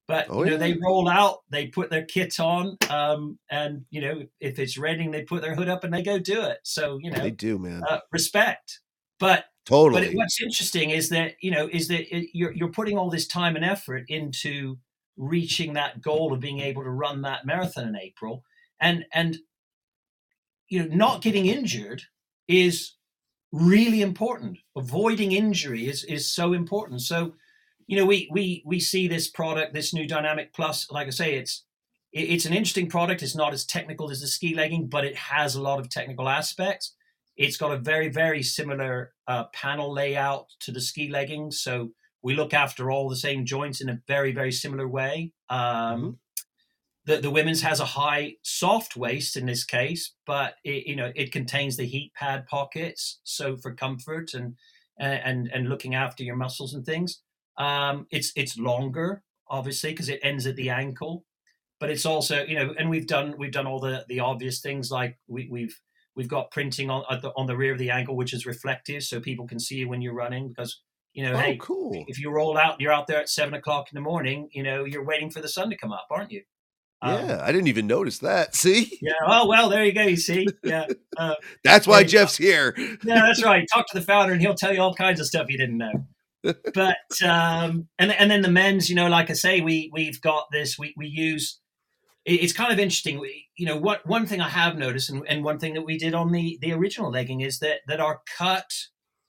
But oh, you know, yeah. they roll out, they put their kit on, um, and you know, if it's raining, they put their hood up and they go do it. So you know, they do, man. Uh, respect. But Totally. But what's interesting is that you know is that you're you're putting all this time and effort into reaching that goal of being able to run that marathon in April, and and you know not getting injured is really important. Avoiding injury is is so important. So you know we we we see this product, this new Dynamic Plus. Like I say, it's it's an interesting product. It's not as technical as the ski legging, but it has a lot of technical aspects. It's got a very, very similar uh, panel layout to the ski leggings. So we look after all the same joints in a very, very similar way. Um, mm-hmm. the, the women's has a high soft waist in this case, but it, you know it contains the heat pad pockets, so for comfort and and and looking after your muscles and things. Um, it's it's longer, obviously, because it ends at the ankle, but it's also you know, and we've done we've done all the the obvious things like we, we've We've got printing on the, on the rear of the ankle, which is reflective, so people can see you when you're running. Because you know, oh, hey, cool. If you roll out, you're out there at seven o'clock in the morning. You know, you're waiting for the sun to come up, aren't you? Yeah, um, I didn't even notice that. [laughs] See? Yeah. Oh well, there you go. You see? Yeah. Uh, [laughs] that's why Geoff's here. yeah, that's right. Talk to the founder, and he'll tell you all kinds of stuff you didn't know. But um, and and then the men's, you know, like I say, we we've got this. We we use it's kind of interesting. we, You know, what one thing I have noticed, and, and one thing that we did on the the original legging is that that our cut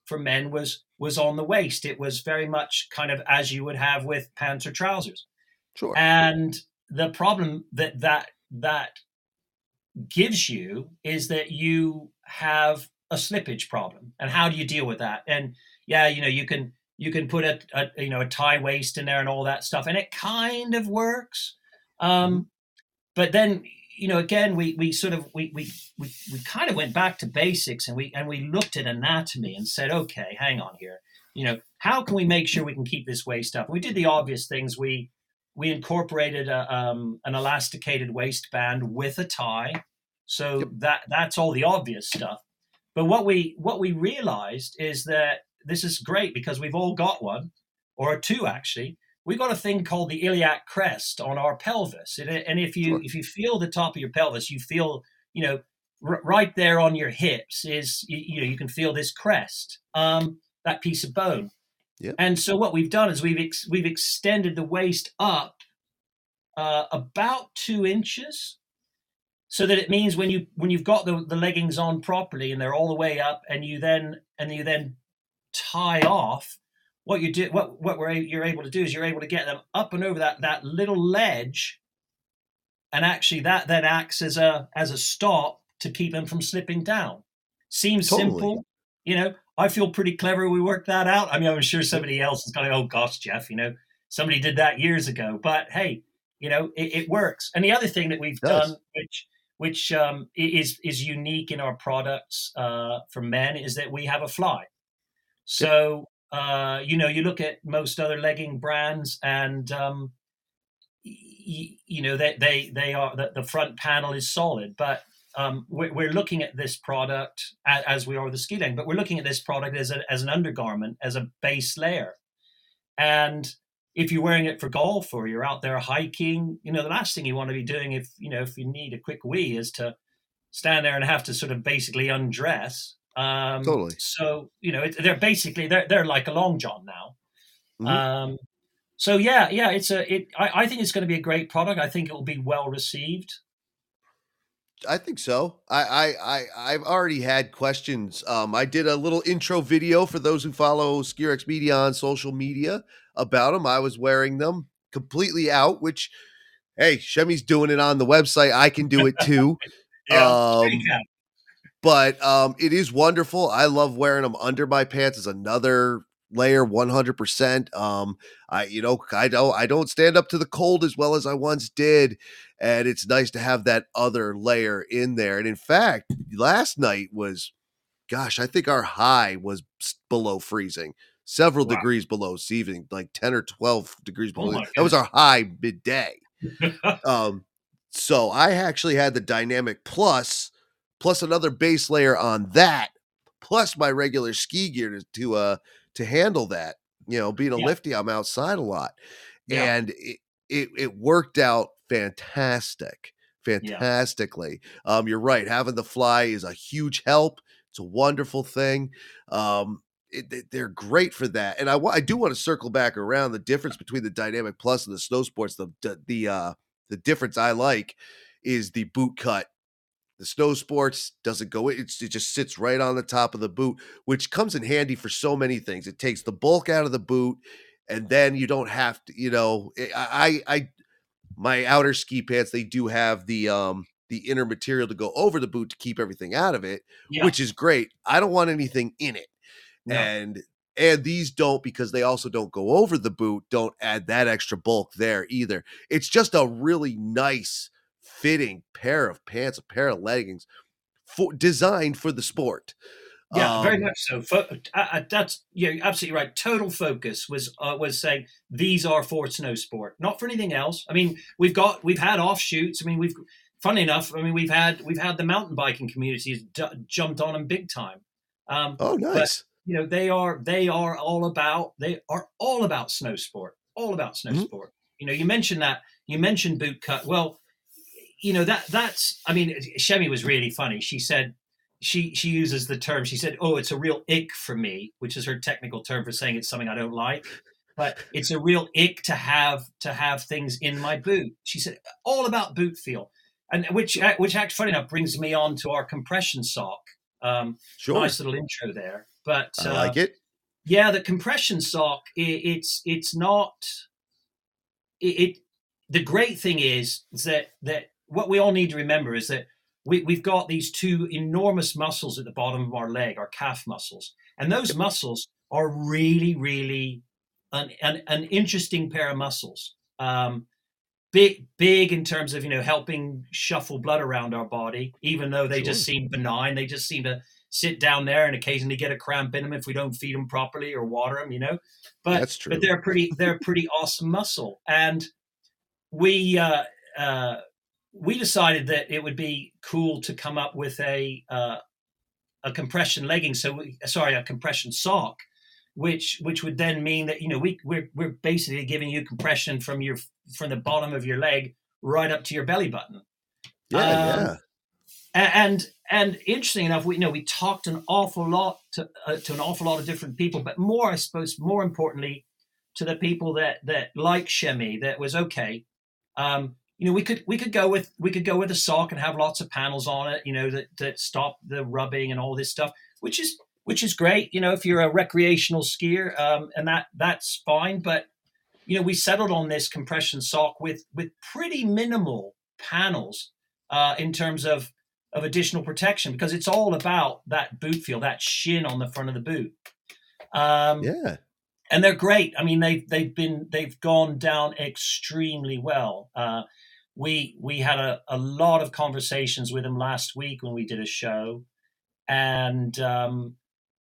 for men was was on the waist. It was very much kind of as you would have with pants or trousers. Sure. And the problem that that that gives you is that you have a slippage problem. And how do you deal with that? And yeah, you know, you can you can put a, a you know a tie waist in there and all that stuff, and it kind of works. Um, mm-hmm. but then you know again we we sort of we we we, we kind of went back to basics and we and we looked at anatomy and said okay hang on here. You know how can we make sure we can keep this waist up? We did the obvious things. We we incorporated a, um, an elasticated waistband with a tie. So that that's all the obvious stuff. But what we what we realized is that this is great because we've all got one or two actually we got a thing called the iliac crest on our pelvis, and if you sure. if you feel the top of your pelvis, you feel you know r- right there on your hips is you, you, know you can feel this crest, um, that piece of bone. Yeah. And so what we've done is we've ex- we've extended the waist up uh, about two inches, so that it means when you when you've got the, the leggings on properly and they're all the way up, and you then and you then tie off what you do, what what we're you're able to do is you're able to get them up and over that that little ledge, and actually that then acts as a as a stop to keep them from slipping down. Seems totally. simple, you know. I feel pretty clever. We worked that out. I mean, I'm sure somebody else is going, "Oh gosh, Geoff, you know, somebody did that years ago." But hey, you know, it, it works. And the other thing that we've done, which which um, is is unique in our products uh, for men, is that we have a fly. So uh, you know, you look at most other legging brands, and um, y- you know they they they are the, the front panel is solid, but um, we're, we're, looking at this product as, as, we are the ski legging, but we're looking at this product as, a, as an undergarment, as a base layer. And if you're wearing it for golf or you're out there hiking, you know, the last thing you want to be doing if, you know, if you need a quick wee is to stand there and have to sort of basically undress. Um, totally. So you know, it, they're basically they're they're like a long john now. Mm-hmm. Um, so yeah, yeah, it's a it. I, I think it's going to be a great product. I think it will be well received. I think so. I, I, I I've already had questions. Um, I did a little intro video for those who follow SkiRex Media on social media about them. I was wearing them completely out, which, hey, Chemmy's doing it on the website. I can do it [laughs] too. yeah, um, but um, it is wonderful. I love wearing them under my pants. Is another layer 100% um i you know i don't i don't stand up to the cold as well as i once did and it's nice to have that other layer in there and in fact last night was gosh i think our high was below freezing several wow. degrees below evening like 10 or 12 degrees oh below oh that was our high midday [laughs] um so i actually had the dynamic plus plus another base layer on that plus my regular ski gear to, to uh to handle that. You know, being a yeah. lifty, I'm outside a lot, yeah. and it, it, it worked out fantastic, fantastically. Yeah. Um, you're right. Having the fly is a huge help. It's a wonderful thing. Um, it, they're great for that. And I, I do want to circle back around the difference between the Dynamic Plus and the Snow Sports. The the uh, the difference I like is the boot cut the snow sports doesn't go it just sits right on the top of the boot, which comes in handy for so many things. It takes the bulk out of the boot, and then you don't have to, you know, eh, I I my outer ski pants, they do have the um the inner material to go over the boot to keep everything out of it, yeah. which is great. I don't want anything in it. No. And and these don't because they also don't go over the boot, don't add that extra bulk there either. It's just a really nice fitting pair of pants, a pair of leggings for designed for the sport. Yeah, um, very much so. Fo- uh, uh, that's yeah, absolutely right. Total focus was uh, was saying these are for snow sport, not for anything else. I mean, we've got we've had offshoots. I mean, we've funny enough. I mean, we've had we've had the mountain biking communities d- jumped on them big time. Um, oh, nice. But, you know, they are they are all about they are all about snow sport, all about snow mm-hmm. sport. You know, you mentioned that you mentioned boot cut. Well, you know that that's i mean Chemmy was really funny. She said she she uses the term she said oh it's a real ick for me which is her technical term for saying it's something i don't like. But it's a real ick to have to have things in my boot. She said all about boot feel. And which which actually funny enough brings me on to our compression sock um sure. nice little intro there. But i uh, like it. yeah the compression sock it, it's it's not it, it the great thing is that that what we all need to remember is that we, we've got these two enormous muscles at the bottom of our leg, our calf muscles. And those muscles are really, really an, an, an interesting pair of muscles. Um, big, big in terms of, you know, helping shuffle blood around our body, even though they sure. just seem benign. They just seem to sit down there and occasionally get a cramp in them if we don't feed them properly or water them, you know. But, That's true. but they're pretty, they're pretty [laughs] awesome muscle. And we, uh, uh, we decided that it would be cool to come up with a uh, a compression legging. So we, sorry, a compression sock, which which would then mean that you know we we're we're basically giving you compression from your from the bottom of your leg right up to your belly button. Yeah, um, yeah. And and interesting enough, we you know we talked an awful lot to uh, to an awful lot of different people, but more I suppose more importantly to the people that that like Chemmy that was okay. Um, you know we could we could go with we could go with a sock and have lots of panels on it you know that that stop the rubbing and all this stuff which is which is great you know if you're a recreational skier um, and that that's fine but you know we settled on this compression sock with with pretty minimal panels uh, in terms of of additional protection because it's all about that boot feel that shin on the front of the boot. Um, yeah. and they're great. I mean they've they've been they've gone down extremely well. Uh, we we had a, a lot of conversations with him last week when we did a show, and um,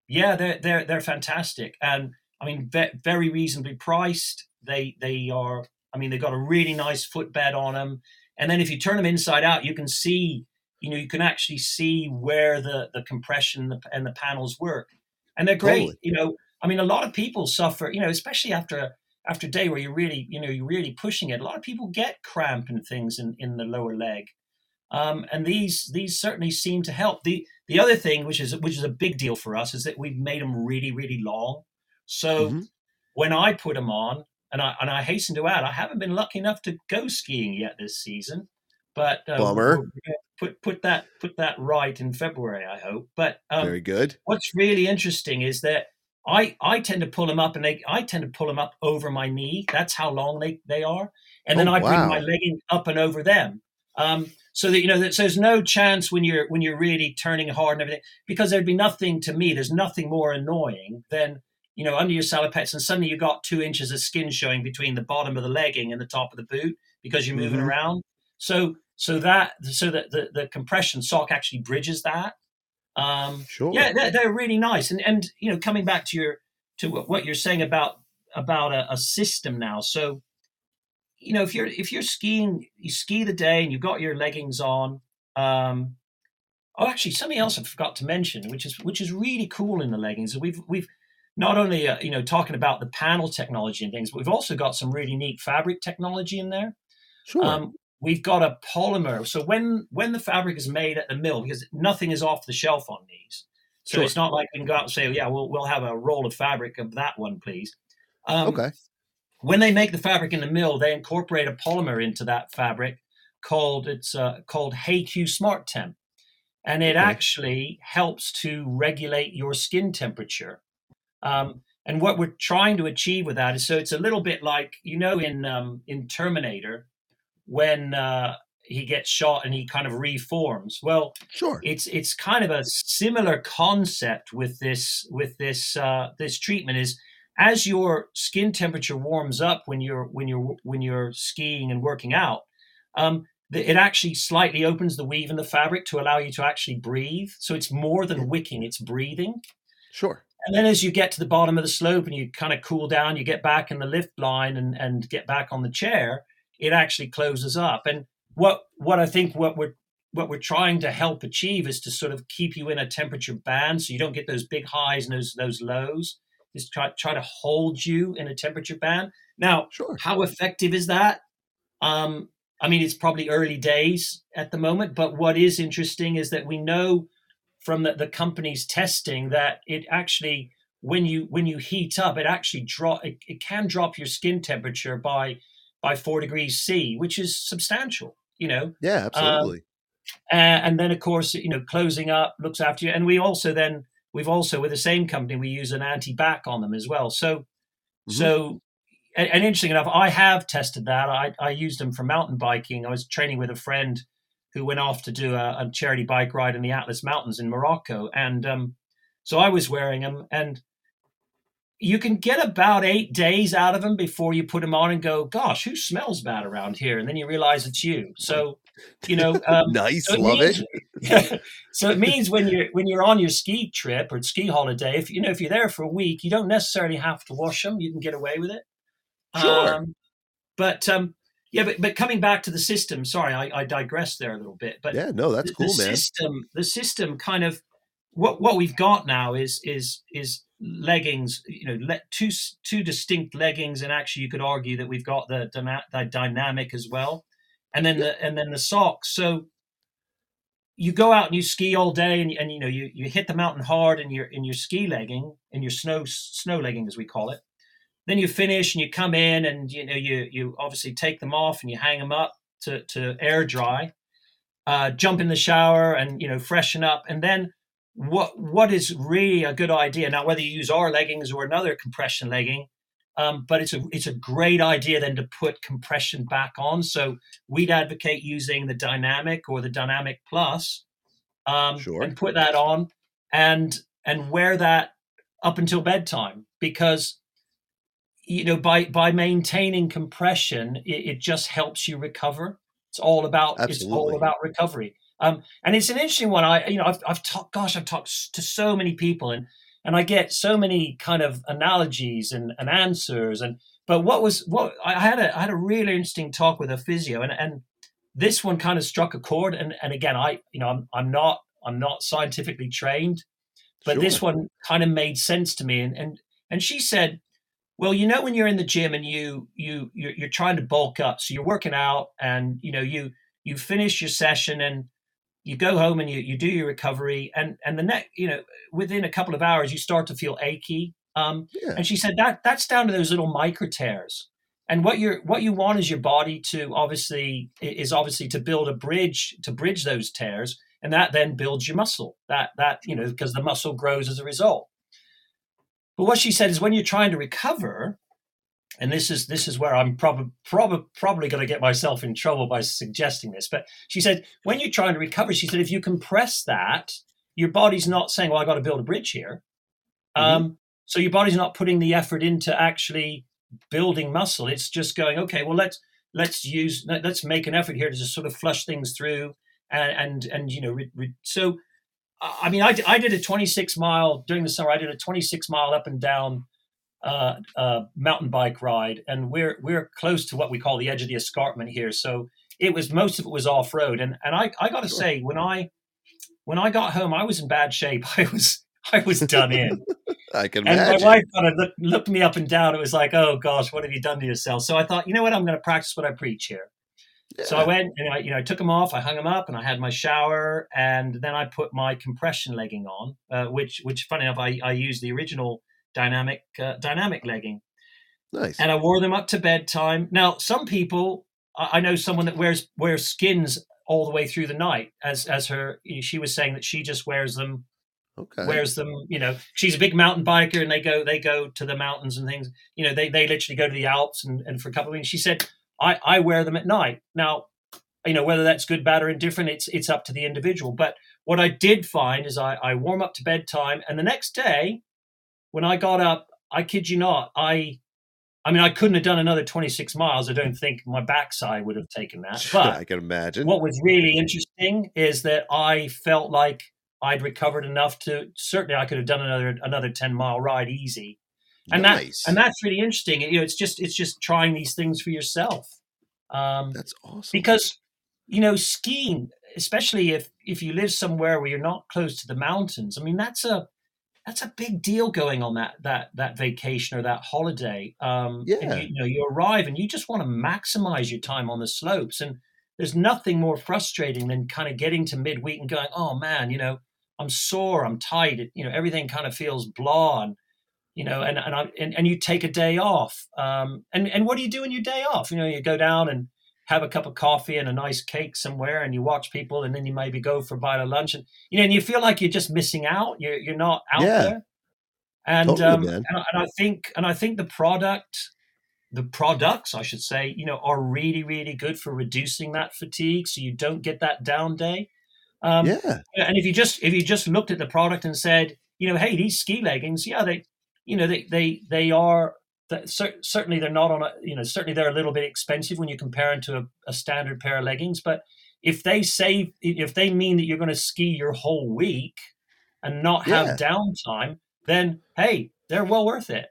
yeah, they're they're they're fantastic, and I mean ve- very reasonably priced. They they are. I mean, they've got a really nice footbed on them, and then if you turn them inside out, you can see. You know, you can actually see where the the compression and the panels work, and they're great. Totally. You know, I mean, a lot of people suffer. You know, especially after after a day where you're really, you know, you're really pushing it, a lot of people get cramp and things in, in the lower leg. Um, and these these certainly seem to help. The the other thing, which is which is a big deal for us, is that we've made them really really long. So mm-hmm. when I put them on, and I and I hasten to add, I haven't been lucky enough to go skiing yet this season. But uh, bummer. Put put that put that right in February, I hope. But um, very good. What's really interesting is that I I tend to pull them up and they I tend to pull them up over my knee. That's how long they they are, and then oh, I bring wow. my legging up and over them. Um, so that you know that so there's no chance when you're when you're really turning hard and everything because there'd be nothing to me. There's nothing more annoying than you know under your salopettes and suddenly you got two inches of skin showing between the bottom of the legging and the top of the boot because you're moving Mhm. around. So so that so that the, the compression sock actually bridges that. Um, Sure. yeah, they're, they're really nice. And and you know, coming back to your to what you're saying about about a, a system now. So, you know, if you're if you're skiing, you ski the day and you've got your leggings on. Um, oh, actually, something else I forgot to mention, which is which is really cool in the leggings. We've we've not only uh, you know talking about the panel technology and things, but we've also got some really neat fabric technology in there. Sure. Um, we've got a polymer. So when when the fabric is made at the mill, because nothing is off the shelf on these, so Sure. it's not like we can go out and say, yeah, we'll we'll have a roll of fabric of that one, please. Um, okay. When they make the fabric in the mill, they incorporate a polymer into that fabric called it's uh, called HeiQ Smart Temp, and it Okay. actually helps to regulate your skin temperature. Um, and what we're trying to achieve with that is so it's a little bit like you know in um, in Terminator when uh, he gets shot and he kind of reforms. Well, Sure. it's it's kind of a similar concept with this with this uh, this treatment is as your skin temperature warms up when you're when you're when you're skiing and working out um, it actually slightly opens the weave in the fabric to allow you to actually breathe so it's more than wicking it's breathing Sure. and then as you get to the bottom of the slope and you kind of cool down, you get back in the lift line and, and get back on the chair, it actually closes up. And what what I think what we're what we're trying to help achieve is to sort of keep you in a temperature band so you don't get those big highs and those those lows. Just try try to hold you in a temperature band. Now, Sure. how effective is that? Um, I mean, it's probably early days at the moment, but what is interesting is that we know from the, the company's testing that it actually, when you when you heat up, it actually drop it, it can drop your skin temperature by by four degrees C, which is substantial. You know, Yeah, absolutely. uh, and then of course you know closing up looks after you and we also then we've also with the same company we use an anti-bac on them as well so Mhm. so and, and interesting enough i have tested that I, I used them for mountain biking i was training with a friend who went off to do a, a charity bike ride in the atlas mountains in morocco and um, so i was wearing them and you can get about eight days out of them before you put them on and go gosh who smells bad around here and then you realize it's you so you know [laughs] um, nice. so it Love means- it. [laughs] so it means when you're when you're on your ski trip or ski holiday, if you know if you're there for a week, you don't necessarily have to wash them. You can get away with it. Sure. Um, but um, yeah, but but coming back to the system, sorry, I, I digressed there a little bit. But Yeah, no, that's the, cool, the man. system, the system, kind of what what we've got now is is is leggings. You know, le- two two distinct leggings, and actually, you could argue that we've got the the dynamic as well, and then the and then the socks. So you go out and you ski all day, and, and you know you you hit the mountain hard in your in your ski legging, in your snow snow legging as we call it. Then you finish and you come in, and you know you you obviously take them off and you hang them up to to air dry uh, jump in the shower and you know freshen up and then what what is really a good idea now whether you use our leggings or another compression legging um, but it's a it's a great idea then to put compression back on. So we'd advocate using the dynamic or the dynamic plus um, Sure. and put that on and and wear that up until bedtime because you know by by maintaining compression it, it just helps you recover. It's all about it's all about recovery um, and it's an interesting one. I you know i've, I've talked gosh i've talked to so many people and and i get so many kind of analogies and, and answers and but what was what i had a i had a really interesting talk with a physio and and this one kind of struck a chord and and again i you know i'm, I'm not i'm not scientifically trained but this one kind of made sense to me and and and she said well you know when you're in the gym and you you you're, you're trying to bulk up so you're working out and you know you you finish your session and you go home and you, you do your recovery and and the next you know within a couple of hours you start to feel achy. Um, Yeah. and she said that that's down to those little micro tears. And what you're what you want is your body to obviously is obviously to build a bridge to bridge those tears and that then builds your muscle. That that you know because the muscle grows as a result. But what she said is when you're trying to recover and this is this is where I'm probably probably probably going to get myself in trouble by suggesting this. But she said when you're trying to recover, she said if you compress that, your body's not saying, "Well, I got to build a bridge here." Mm-hmm. Um, so your body's not putting the effort into actually building muscle. It's just going, okay, well let's let's use let's make an effort here to just sort of flush things through and and and you know re, re, so. I mean, I, I did a 26 mile during the summer. I did a 26 mile up and down uh, uh, mountain bike ride, and we're we're close to what we call the edge of the escarpment here. So it was most of it was off road, and and I I got to sure. say when I when I got home, I was in bad shape. [laughs] I was I was done in. [laughs] I can and imagine. my wife kind of looked, looked me up and down. It was like, oh gosh, what have you done to yourself? So I thought, you know what, I'm going to practice what I preach here. Yeah. So I went and I, you know, I took them off. I hung them up, and I had my shower, and then I put my compression legging on, uh, which, which, funny enough, I, I used the original dynamic uh, dynamic legging. Nice. And I wore them up to bedtime. Now, some people, I know someone that wears wears skins all the way through the night. As as her, she was saying that she just wears them. Okay. Wears them, you know. She's a big mountain biker, and they go they go to the mountains and things. You know, they they literally go to the Alps and, and for a couple of weeks. She said, I I wear them at night. Now, you know whether that's good, bad, or indifferent. It's it's up to the individual. But what I did find is I I warm up to bedtime, and the next day when I got up, I kid you not, I I mean, I couldn't have done another 26 miles. I don't think my backside would have taken that. [laughs] But I can imagine. What was really interesting is that I felt like I'd recovered enough to certainly I could have done another another 10 mile ride easy. And nice. that and that's really interesting. You know, it's just it's just trying these things for yourself. Um, that's awesome. Because you know, skiing, especially if if you live somewhere where you're not close to the mountains, I mean, that's a that's a big deal going on that that that vacation or that holiday. Um, yeah. You, you, know, you arrive and you just want to maximize your time on the slopes, and there's nothing more frustrating than kind of getting to midweek and going, oh man, you know, I'm sore, I'm tight, it, you know, everything kind of feels blah, and you know, and and, I, and and you take a day off, um, and and what do you do in your day off? You know, you go down and have a cup of coffee and a nice cake somewhere and you watch people and then you maybe go for a bite of lunch and you know and you feel like you're just missing out. You're you're not out yeah. there. And totally, um and, and I think and I think the product the products I should say you know are really really good for reducing that fatigue so you don't get that down day. Um, yeah. and if you just if you just looked at the product and said you know hey these ski leggings yeah they you know they they they are that certainly they're not on a you know certainly they're a little bit expensive when you compare them to a, a standard pair of leggings but if they say if they mean that you're going to ski your whole week and not have yeah. downtime then hey they're well worth it.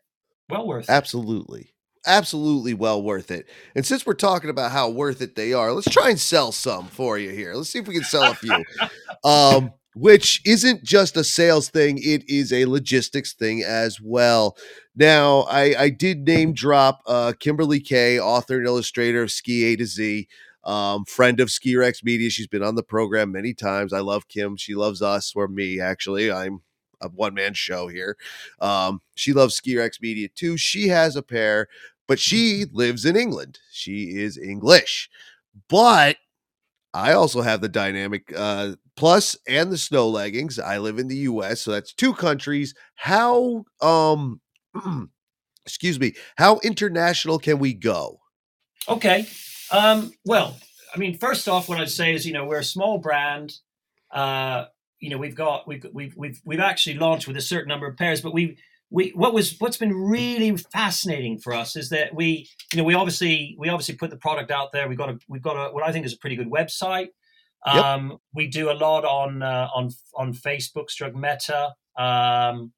Well worth it. Absolutely. Absolutely well worth it. And since we're talking about how worth it they are let's try and sell some for you here. Let's see if we can sell a few. [laughs] Um which isn't just a sales thing, it is a logistics thing as well. Now, I, I did name drop uh, Kimberly Kay, author and illustrator of Ski A to Z, um, friend of Ski Rex Media. She's been on the program many times. I love Kim. She loves us, or me, actually. I'm a one man show here. Um, she loves Ski Rex Media too. She has a pair, but she lives in England. She is English. But I also have the dynamic uh, plus and the snow leggings. I live in the US, so that's two countries. How um [clears throat] excuse me, how international can we go? Okay. Um, well, I mean, first off, what I'd say is, you know, we're a small brand. Uh, you know, we've got we've we've we've we've actually launched with a certain number of pairs, but we we what was what's been really fascinating for us is that we you know we obviously we obviously put the product out there. We've got a we've got a what I think is a pretty good website. Yep. Um, we do a lot on uh, on on Facebook, Strug Meta, um,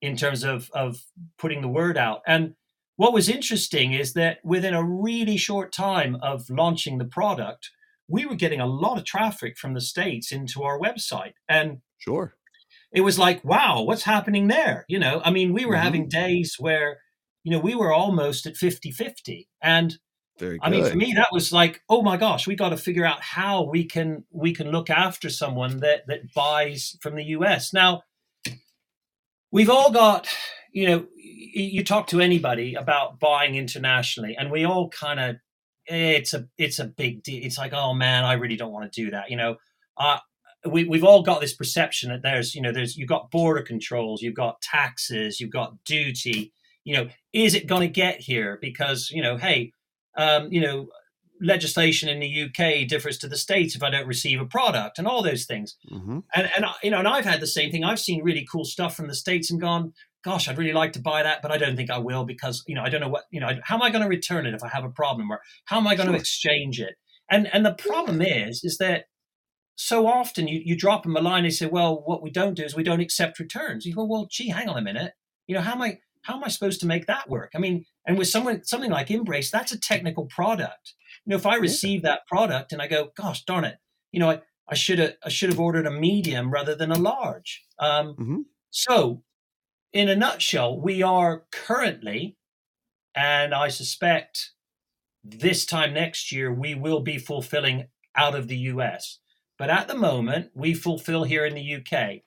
in terms of of putting the word out. And what was interesting is that within a really short time of launching the product, we were getting a lot of traffic from the states into our website. And sure, it was like, wow, what's happening there? You know, I mean, we were mm-hmm. having days where you know we were almost at 50-50 and very good. I mean, for me, that was like, oh my gosh, we got to figure out how we can we can look after someone that that buys from the U.S. Now, we've all got, you know, you talk to anybody about buying internationally, and we all kind of, it's a it's a big deal. It's like, oh man, I really don't want to do that. You know, uh, we we've all got this perception that there's, you know, there's you've got border controls, you've got taxes, you've got duty you know, is it going to get here? Because you know, hey, um, you know, legislation in the UK differs to the states if I don't receive a product and all those things. Mm-hmm. And and you know, and I've had the same thing. I've seen really cool stuff from the states and gone, gosh, I'd really like to buy that, but I don't think I will because you know I don't know what you know. How am I going to return it if I have a problem, or how am I going sure. to exchange it? And and the problem is is that so often you, you drop them a line and say, well, what we don't do is we don't accept returns. You go, well, gee, hang on a minute. You know, how am I how am I supposed to make that work? I mean, and with someone something like Imbrace, that's a technical product. You know, if I receive that product and I go, gosh darn it, you know, I, I should have I should have ordered a medium rather than a large. Um, mm-hmm. So, in a nutshell, we are currently, and I suspect this time next year we will be fulfilling out of the US. But at the moment, we fulfill here in the UK.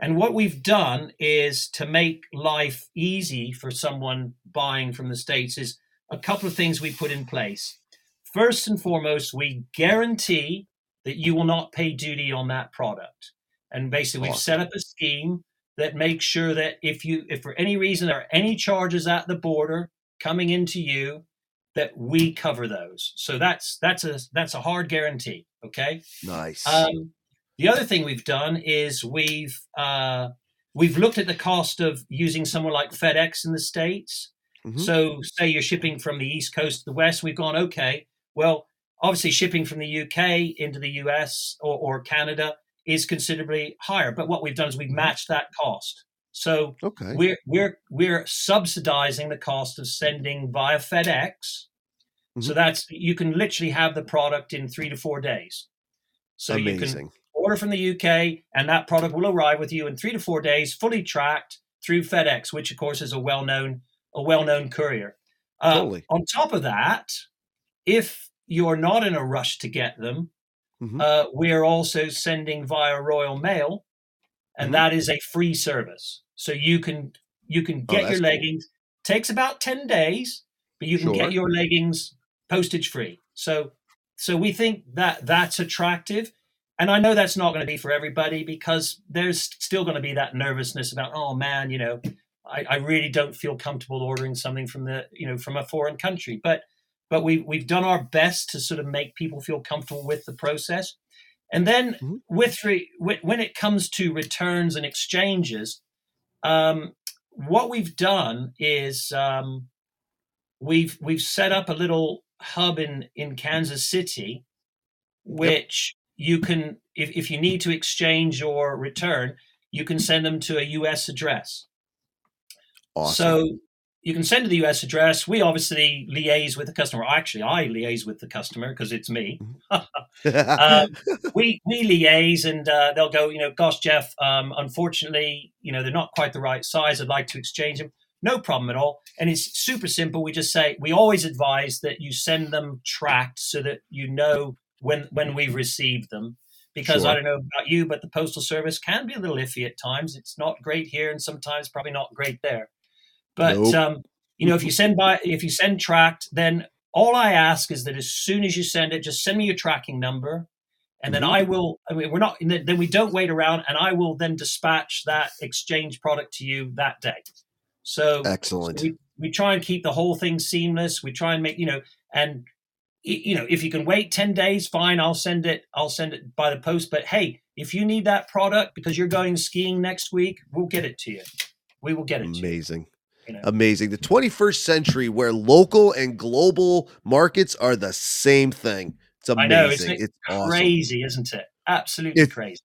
And what we've done is to make life easy for someone buying from the States is a couple of things we put in place. First and foremost, we guarantee that you will not pay duty on that product. And basically, we've set up a scheme that makes sure that if you, if for any reason there are any charges at the border coming into you, that we cover those. So that's that's a that's a hard guarantee. Okay. Nice. Um, the other thing we've done is we've uh, we've looked at the cost of using someone like FedEx in the states. Mm-hmm. So say you're shipping from the east coast to the west, we've gone okay. Well, obviously shipping from the UK into the US or, or Canada is considerably higher. But what we've done is we've mm-hmm. matched that cost. So okay. we're we're we're subsidizing the cost of sending via FedEx. Mm-hmm. So that's you can literally have the product in three to four days. So Amazing. you can order from the UK, and that product will arrive with you in three to four days, fully tracked through FedEx, which of course is a well-known a well-known courier. Uh, totally. On top of that, if you're not in a rush to get them, mm-hmm. uh, we're also sending via Royal Mail, and mm-hmm. that is a free service. So you can you can oh, get oh, your leggings. Cool. Takes about ten days, but you can sure. get your leggings postage free. So so we think that that's attractive. And I know that's not going to be for everybody because there's still going to be that nervousness about, oh man, you know, I, I, really don't feel comfortable ordering something from the, you know, from a foreign country. But but we we've done our best to sort of make people feel comfortable with the process. And then mm-hmm. with, re, with when it comes to returns and exchanges, um, what we've done is um, we've we've set up a little hub in in Kansas City, which yep. you can if, if you need to exchange or return, you can send them to a U.S. address. Awesome. So you can send to the US address. We obviously liaise with the customer. Actually, I liaise with the customer because it's me. uh, [laughs] [laughs] we we liaise, and uh, they'll go, you know, gosh, Geoff, um, unfortunately, you know, they're not quite the right size. I'd like to exchange them. No problem at all. And it's super simple. We just say we always advise that you send them tracked so that you know when when we've received them. Because sure. I don't know about you, but the postal service can be a little iffy at times. It's not great here, and sometimes probably not great there. But nope. um, you know, if you [laughs] send by if you send tracked, then all I ask is that as soon as you send it, just send me your tracking number, and then mm-hmm. I will. I mean, we're not. Then we don't wait around, and I will then dispatch that exchange product to you that day. So excellent. So we, we try and keep the whole thing seamless. We try and make you know, and you know, if you can wait ten days, fine. I'll send it. I'll send it by the post. But hey, if you need that product because you're going skiing next week, we'll get it to you. We will get it. Amazing. Amazing. The 21st century where local and global markets are the same thing. It's amazing. I know, it's, it's crazy, awesome. isn't it? Absolutely it, crazy.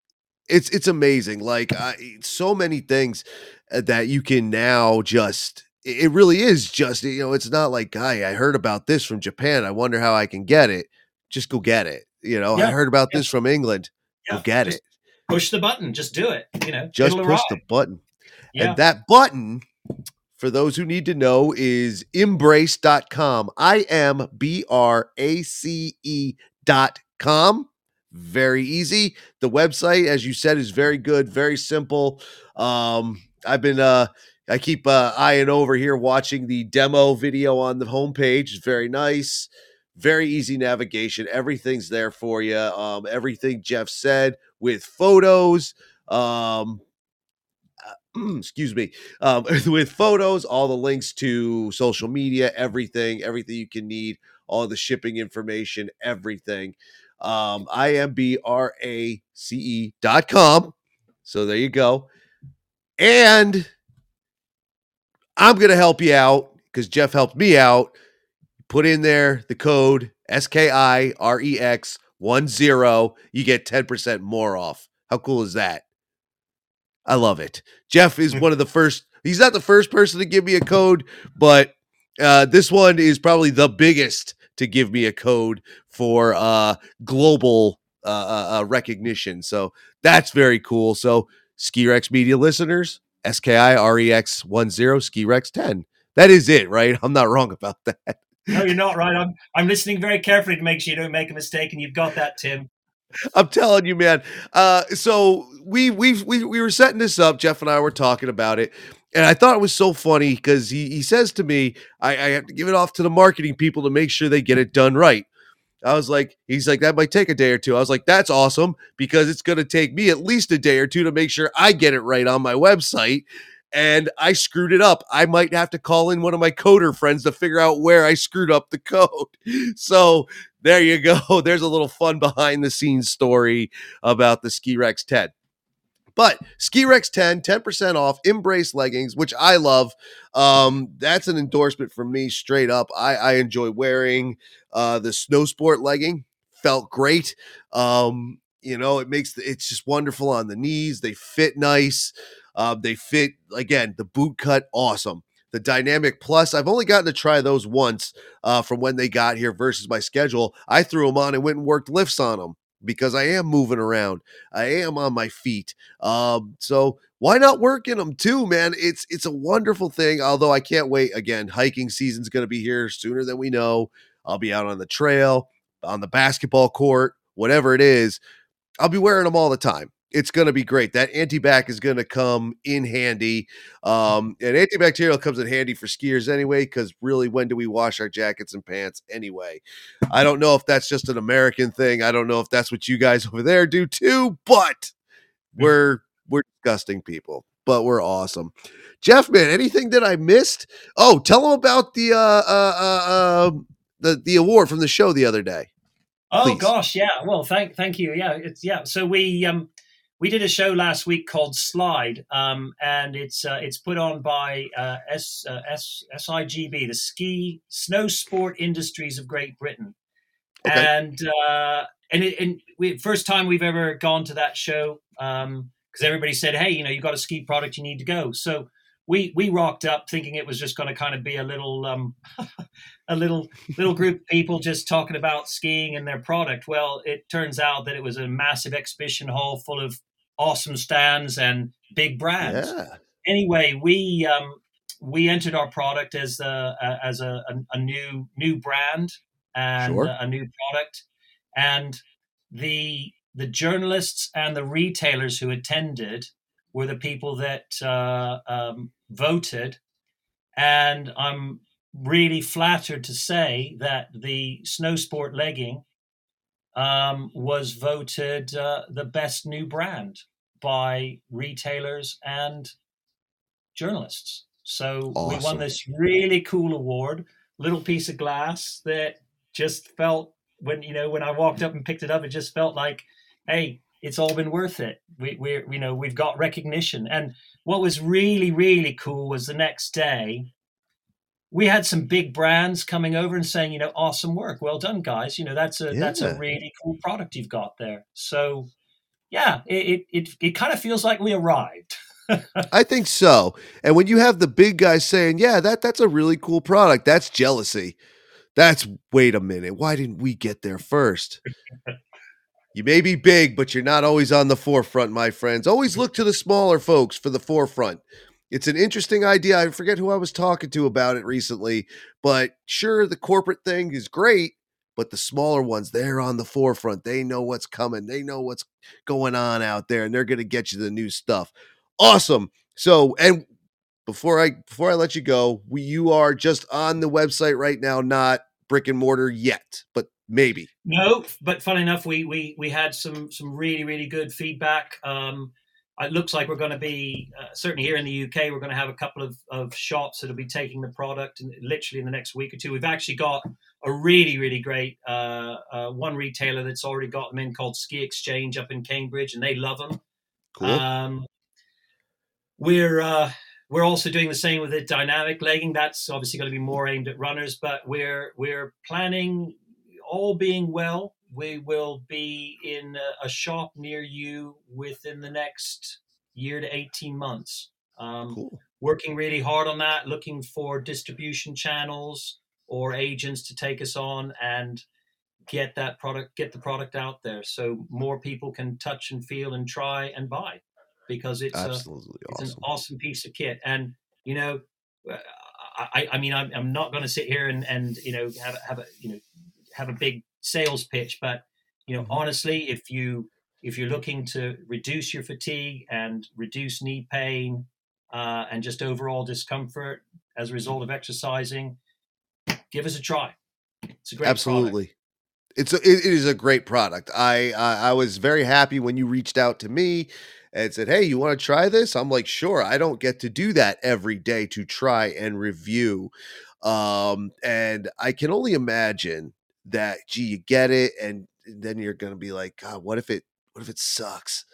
It's it's amazing. Like I, so many things uh, that you can now just it really is just you know it's not like guy I heard about this from Japan. I wonder how I can get it. Just go get it. You know, yeah. I heard about yeah. this from England. Yeah. Go get it. Push the button. Just do it. You know, just push the button. And that button for those who need to know, is imbrace.com. I M B R A C E dot com. Very easy. The website, as you said, is very good, very simple. Um, I've been uh I keep uh, eyeing over here watching the demo video on the homepage. It's very nice, very easy navigation. Everything's there for you. Um, everything Geoff said with photos, um, [clears throat] excuse me, um, [laughs] with photos, all the links to social media, everything, everything you can need, all the shipping information, everything. Um, I-M-B-R-A-C-E dot com. So there you go. And I'm going to help you out because Geoff helped me out. Put in there the code S K I R E X 10. You get 10% more off. How cool is that? I love it. Geoff is [laughs] one of the first, he's not the first person to give me a code, but uh, this one is probably the biggest to give me a code for uh, global uh, uh, uh recognition. So that's very cool. So, Ski Rex Media listeners, S K I R E X 10, Ski Rex 10. That is it, right? I'm not wrong about [laughs] that. No, you're not right. I'm I'm listening very carefully to make sure you don't make a mistake, and you've got that, Tim. I'm telling you, man. Uh, so we we we we were setting this up. Geoff and I were talking about it, and I thought it was so funny because he he says to me, I, I have to give it off to the marketing people to make sure they get it done right. I was like, he's like, that might take a day or two. I was like, that's awesome because it's going to take me at least a day or two to make sure I get it right on my website. And I screwed it up. I might have to call in one of my coder friends to figure out where I screwed up the code. [laughs] So there you go. [laughs] There's a little fun behind the scenes story about the Ski Rex 10. But Ski Rex 10, 10% off, Imbrace leggings, which I love. Um, that's an endorsement from me straight up. I, I enjoy wearing uh, the snow sport legging. Felt great. Um, you know, it makes it's just wonderful on the knees. They fit nice. Uh, they fit again, the boot cut, awesome the Dynamic Plus. I've only gotten to try those once uh, from when they got here versus my schedule. I threw them on and went and worked lifts on them because I am moving around. I am on my feet. Um, so why not work in them too, man? It's it's a wonderful thing. Although I can't wait. Again, hiking season's going to be here sooner than we know. I'll be out on the trail, on the basketball court, whatever it is. I'll be wearing them all the time it's going to be great. That anti-bac is going to come in handy. Um, and antibacterial comes in handy for skiers anyway, because really, when do we wash our jackets and pants anyway? I don't know if that's just an American thing. I don't know if that's what you guys [laughs] over there do too, but we're we're disgusting people, but we're awesome. Geoff, man, anything that I missed? Oh, tell them about the uh, uh, uh, um, the the award from the show the other day. Oh gosh, yeah. Well, thank thank you. Yeah, it's yeah. So we um we did a show last week called Slide, um, and it's uh, it's put on by uh, S, uh, S, SIGB, the Ski Snow Sport Industries of Great Britain, okay. and uh, and it, and we, first time we've ever gone to that show because um, everybody said, hey, you know, you've got a ski product, you need to go. So we we rocked up thinking it was just going to kind of be a little um, [laughs] a little little group of people just talking about skiing and their product. Well, it turns out that it was a massive exhibition hall full of awesome stands and big brands. Yeah. Anyway, we um, we entered our product as a, as a, a, a new new brand and sure. a, new product, and the the journalists and the retailers who attended were the people that uh, um, voted, and I'm really flattered to say that the snow sport legging um, was voted uh, the best new brand by retailers and journalists. So awesome. we won this really cool award, little piece of glass that just felt when you know when I walked up and picked it up, it just felt like, hey, it's all been worth it. We we you know we've got recognition. And what was really really cool was the next day we had some big brands coming over and saying, you know, awesome work, well done, guys. You know, that's a yeah. that's a really cool product you've got there. So, yeah, it it it, kind of feels like we arrived. [laughs] I think so. And when you have the big guys saying, "Yeah, that that's a really cool product," that's jealousy. That's wait a minute, why didn't we get there first? [laughs] you may be big, but you're not always on the forefront, my friends. Always mm-hmm. look to the smaller folks for the forefront. It's an interesting idea. I forget who I was talking to about it recently, but sure, the corporate thing is great, but the smaller ones, they're on the forefront. They know what's coming, they know what's going on out there, and they're going to get you the new stuff. Awesome. So, and before I before I let you go, we, you are just on the website right now, not brick and mortar yet, but maybe. No, but fun enough, we we we had some some really really good feedback. Um, it looks like we're going to be uh, certainly here in the UK. We're going to have a couple of, of shops that'll be taking the product, and literally in the next week or two. We've actually got a really, really great uh, uh, one retailer that's already got them in called Ski Exchange up in Cambridge, and they love them. Cool. Um, we're uh, we're also doing the same with the dynamic legging. That's obviously going to be more aimed at runners, but we're we're planning, all being well, we will be in a, a shop near you within the next year to 18 months. Um, cool. Working really hard on that, looking for distribution channels or agents to take us on and get that product, get the product out there, so more people can touch and feel and try and buy, because it's absolutely a, awesome. it's an awesome piece of kit. And you know, uh, I, I mean, I'm, I'm not going to sit here and and you know have have a you know have a big sales pitch, but you know, mm-hmm. honestly, if you if you're looking to reduce your fatigue and reduce knee pain uh, and just overall discomfort as a result of exercising, give us a try. It's a great absolutely. Product. It's a, it is a great product. I, I I was very happy when you reached out to me and said, "Hey, you want to try this?" I'm like, "Sure." I don't get to do that every day to try and review, um, and I can only imagine that gee you get it and then you're gonna be like god what if it what if it sucks?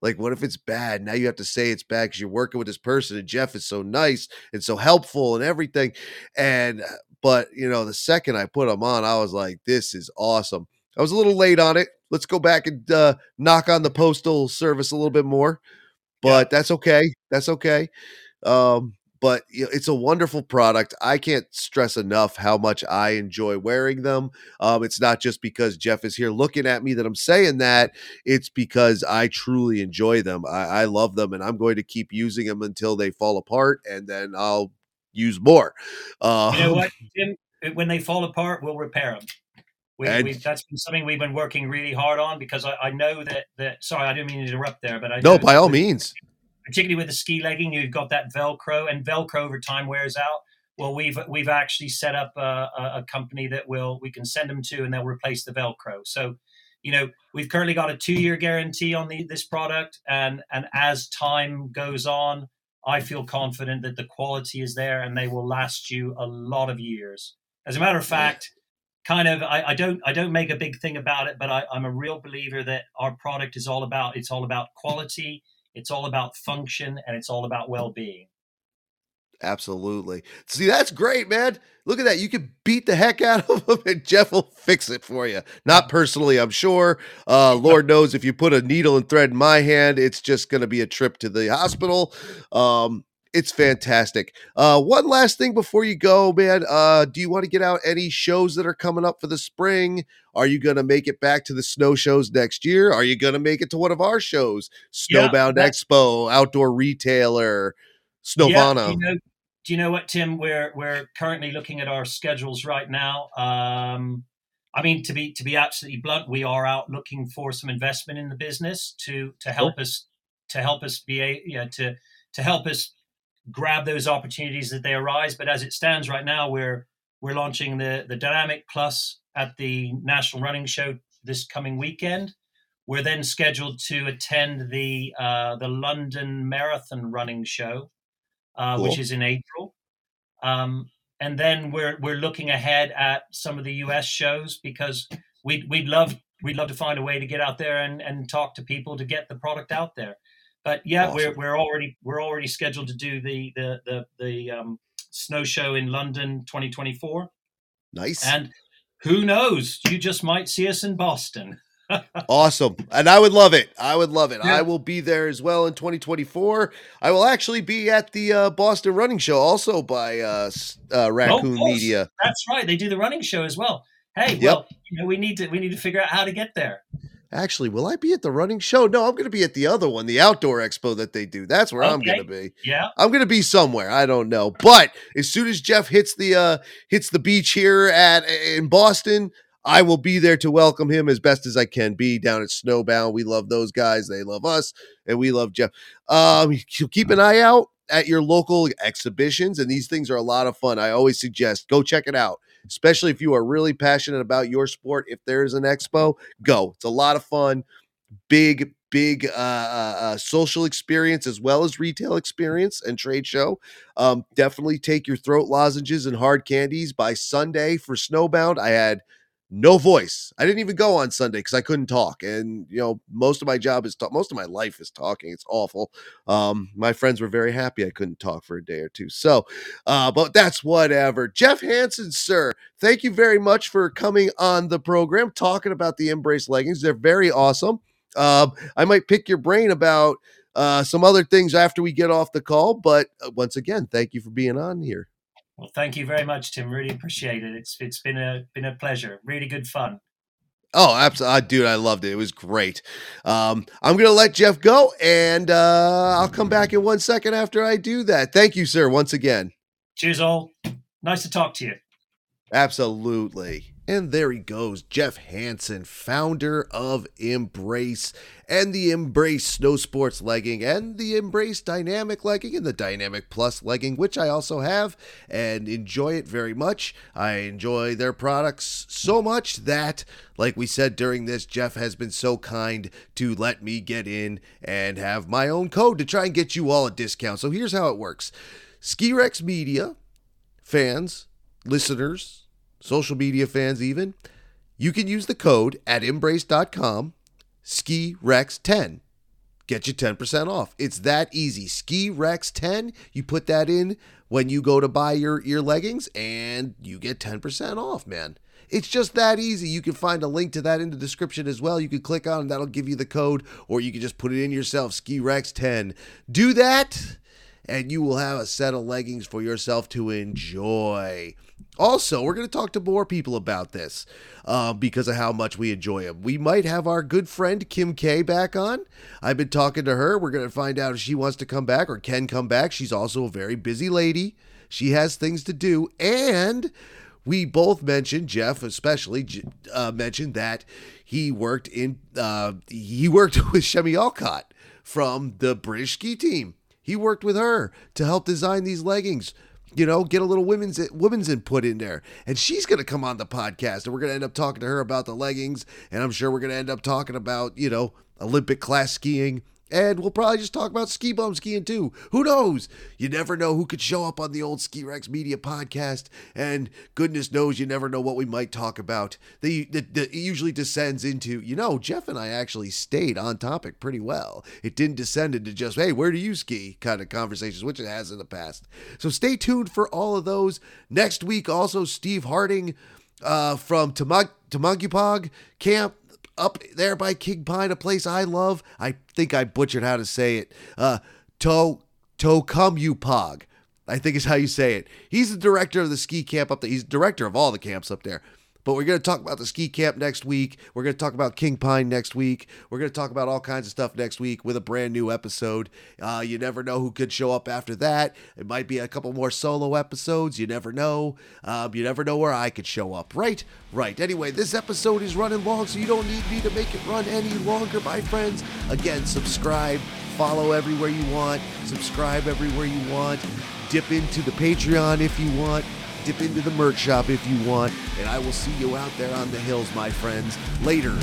Like what if it's bad? Now you have to say it's bad because you're working with this person and geoff is so nice and so helpful and everything and uh, but you know the second i put them on i was like this is awesome. I was a little late on it. Let's go back and uh, knock on the postal service a little bit more but yeah. that's okay that's okay. Um but it's a wonderful product. I can't stress enough how much I enjoy wearing them. Um, it's not just because Geoff is here looking at me that I'm saying that. It's because I truly enjoy them. I, I love them, and I'm going to keep using them until they fall apart, and then I'll use more. Uh, you know um, what, Jim? When they fall apart, we'll repair them. We, and, that's been something we've been working really hard on because I, I, know that that. Sorry, I didn't mean to interrupt there, but I no, by all means particularly with the ski legging, you've got that Velcro, and Velcro over time wears out. Well, we've we've actually set up a, a company that will we can send them to, and they'll replace the Velcro. So, you know, we've currently got a two year guarantee on the, this product, and and as time goes on, I feel confident that the quality is there, and they will last you a lot of years. As a matter of fact. kind of I, I, don't I don't make a big thing about it, but I, am a real believer that our product is all about it's all about quality it's all about function and it's all about well being. Absolutely. See, that's great, man. Look at that. You can beat the heck out [laughs] of him and Geoff will fix it for you. Not personally, I'm sure. Uh, [laughs] Lord knows if you put a needle and thread in my hand, it's just going to be a trip to the hospital. Um, it's fantastic. Uh, one last thing before you go, man. Uh, do you want to get out any shows that are coming up for the spring? Are you going to make it back to the snow shows next year? Are you going to make it to one of our shows? Snowbound yeah, Expo, Outdoor Retailer, Snowvana. Yeah, you know, do you know what, Tim? We're we're currently looking at our schedules right now. Um, I mean, to be to be absolutely blunt, we are out looking for some investment in the business to to help sure. us to help us be a you know, to to help us grab those opportunities that they arise. But as it stands right now, we're we're launching the the Dynamic Plus at the National Running Show this coming weekend. We're then scheduled to attend the uh, the London Marathon Running Show, uh, cool. which is in April. Um, and then we're we're looking ahead at some of the US shows because we'd we'd love we'd love to find a way to get out there and, and talk to people to get the product out there. But yeah, awesome. we're we're already we're already scheduled to do the the the, the um, snow show in London 2024. Nice. And who knows? You just might see us in Boston. [laughs] awesome. And I would love it. I would love it. Yeah. I will be there as well in 2024. I will actually be at the uh, Boston Running Show also by uh, uh, Raccoon oh, Media. That's right. They do the running show as well. Hey, yep. well, you know, we need to we need to figure out how to get there. Actually, will I be at the running show? No, I'm going to be at the other one, the outdoor expo that they do. That's where okay. I'm going to be. Yeah, I'm going to be somewhere. I don't know, but as soon as Geoff hits the uh hits the beach here at in Boston, I will be there to welcome him as best as I can be down at Snowbound. We love those guys; they love us, and we love Geoff. Um, keep an eye out at your local exhibitions, and these things are a lot of fun. I always suggest go check it out especially if you are really passionate about your sport. If there's an expo, go. It's a lot of fun. Big, big uh, uh, uh, social experience as well as retail experience and trade show. Um, definitely take your throat lozenges and hard candies by Sunday for Snowbound. I had no voice. I didn't even go on Sunday because I couldn't talk. And you know, most of my job is talk. Most of my life is talking. It's awful. Um, my friends were very happy I couldn't talk for a day or two. So, uh, but that's whatever. Geoff Hanson, sir, thank you very much for coming on the program, talking about the Imbrace leggings. They're very awesome. Um, I might pick your brain about uh, some other things after we get off the call. But uh, once again, thank you for being on here. Well, thank you very much, Tim. Really appreciate it. It's it's been a been a pleasure. Really good fun. Oh, absolutely, dude! I loved it. It was great. Um, I'm gonna let Geoff go, and uh, I'll come back in one second after I do that. Thank you, sir, once again. Cheers, all. Nice to talk to you. Absolutely. And there he goes, Geoff Hanson, founder of Imbrace and the Imbrace Snow Sports legging and the Imbrace Dynamic legging and the Dynamic Plus legging, which I also have and enjoy it very much. I enjoy their products so much that, like we said during this, Geoff has been so kind to let me get in and have my own code to try and get you all a discount. So here's how it works Ski Rex Media fans, listeners, social media fans even, you can use the code at imbrace.com, ski rex 10 Get you 10% off. It's that easy. Ski Rex 10, you put that in when you go to buy your, your leggings and you get 10% off, man. It's just that easy. You can find a link to that in the description as well. You can click on that'll give you the code, or you can just put it in yourself, Ski Rex 10. Do that, and you will have a set of leggings for yourself to enjoy. Also, we're going to talk to more people about this uh, because of how much we enjoy them. We might have our good friend Kim K back on. I've been talking to her. We're going to find out if she wants to come back or can come back. She's also a very busy lady. She has things to do. And we both mentioned, Geoff especially, uh, mentioned that he worked in, uh, he worked [laughs] with Chemmy Alcott from the British ski team. He worked with her to help design these leggings you know, get a little women's women's input in there. And she's going to come on the podcast and we're going to end up talking to her about the leggings and I'm sure we're going to end up talking about, you know, Olympic class skiing and we'll probably just talk about ski bum skiing too. Who knows? You never know who could show up on the old Ski Rex Media podcast. And goodness knows you never know what we might talk about. The, the, the, it usually descends into, you know, Geoff and I actually stayed on topic pretty well. It didn't descend into just, hey, where do you ski kind of conversations, which it has in the past. So stay tuned for all of those. Next week, also, Steve Harding uh, from Tamag- Camp up there by King Pine, a place I love. I think I butchered how to say it. Uh, to Tohkomeupog, I think is how you say it. He's the director of the ski camp up there. He's director of all the camps up there. But we're going to talk about the ski camp next week. We're going to talk about King Pine next week. We're going to talk about all kinds of stuff next week with a brand new episode. Uh, you never know who could show up after that. It might be a couple more solo episodes. You never know. Um, you never know where I could show up. Right? Right. Anyway, this episode is running long, so you don't need me to make it run any longer, my friends. Again, subscribe, follow everywhere you want, subscribe everywhere you want, dip into the Patreon if you want dip into the merch shop if you want, and I will see you out there on the hills, my friends. Later.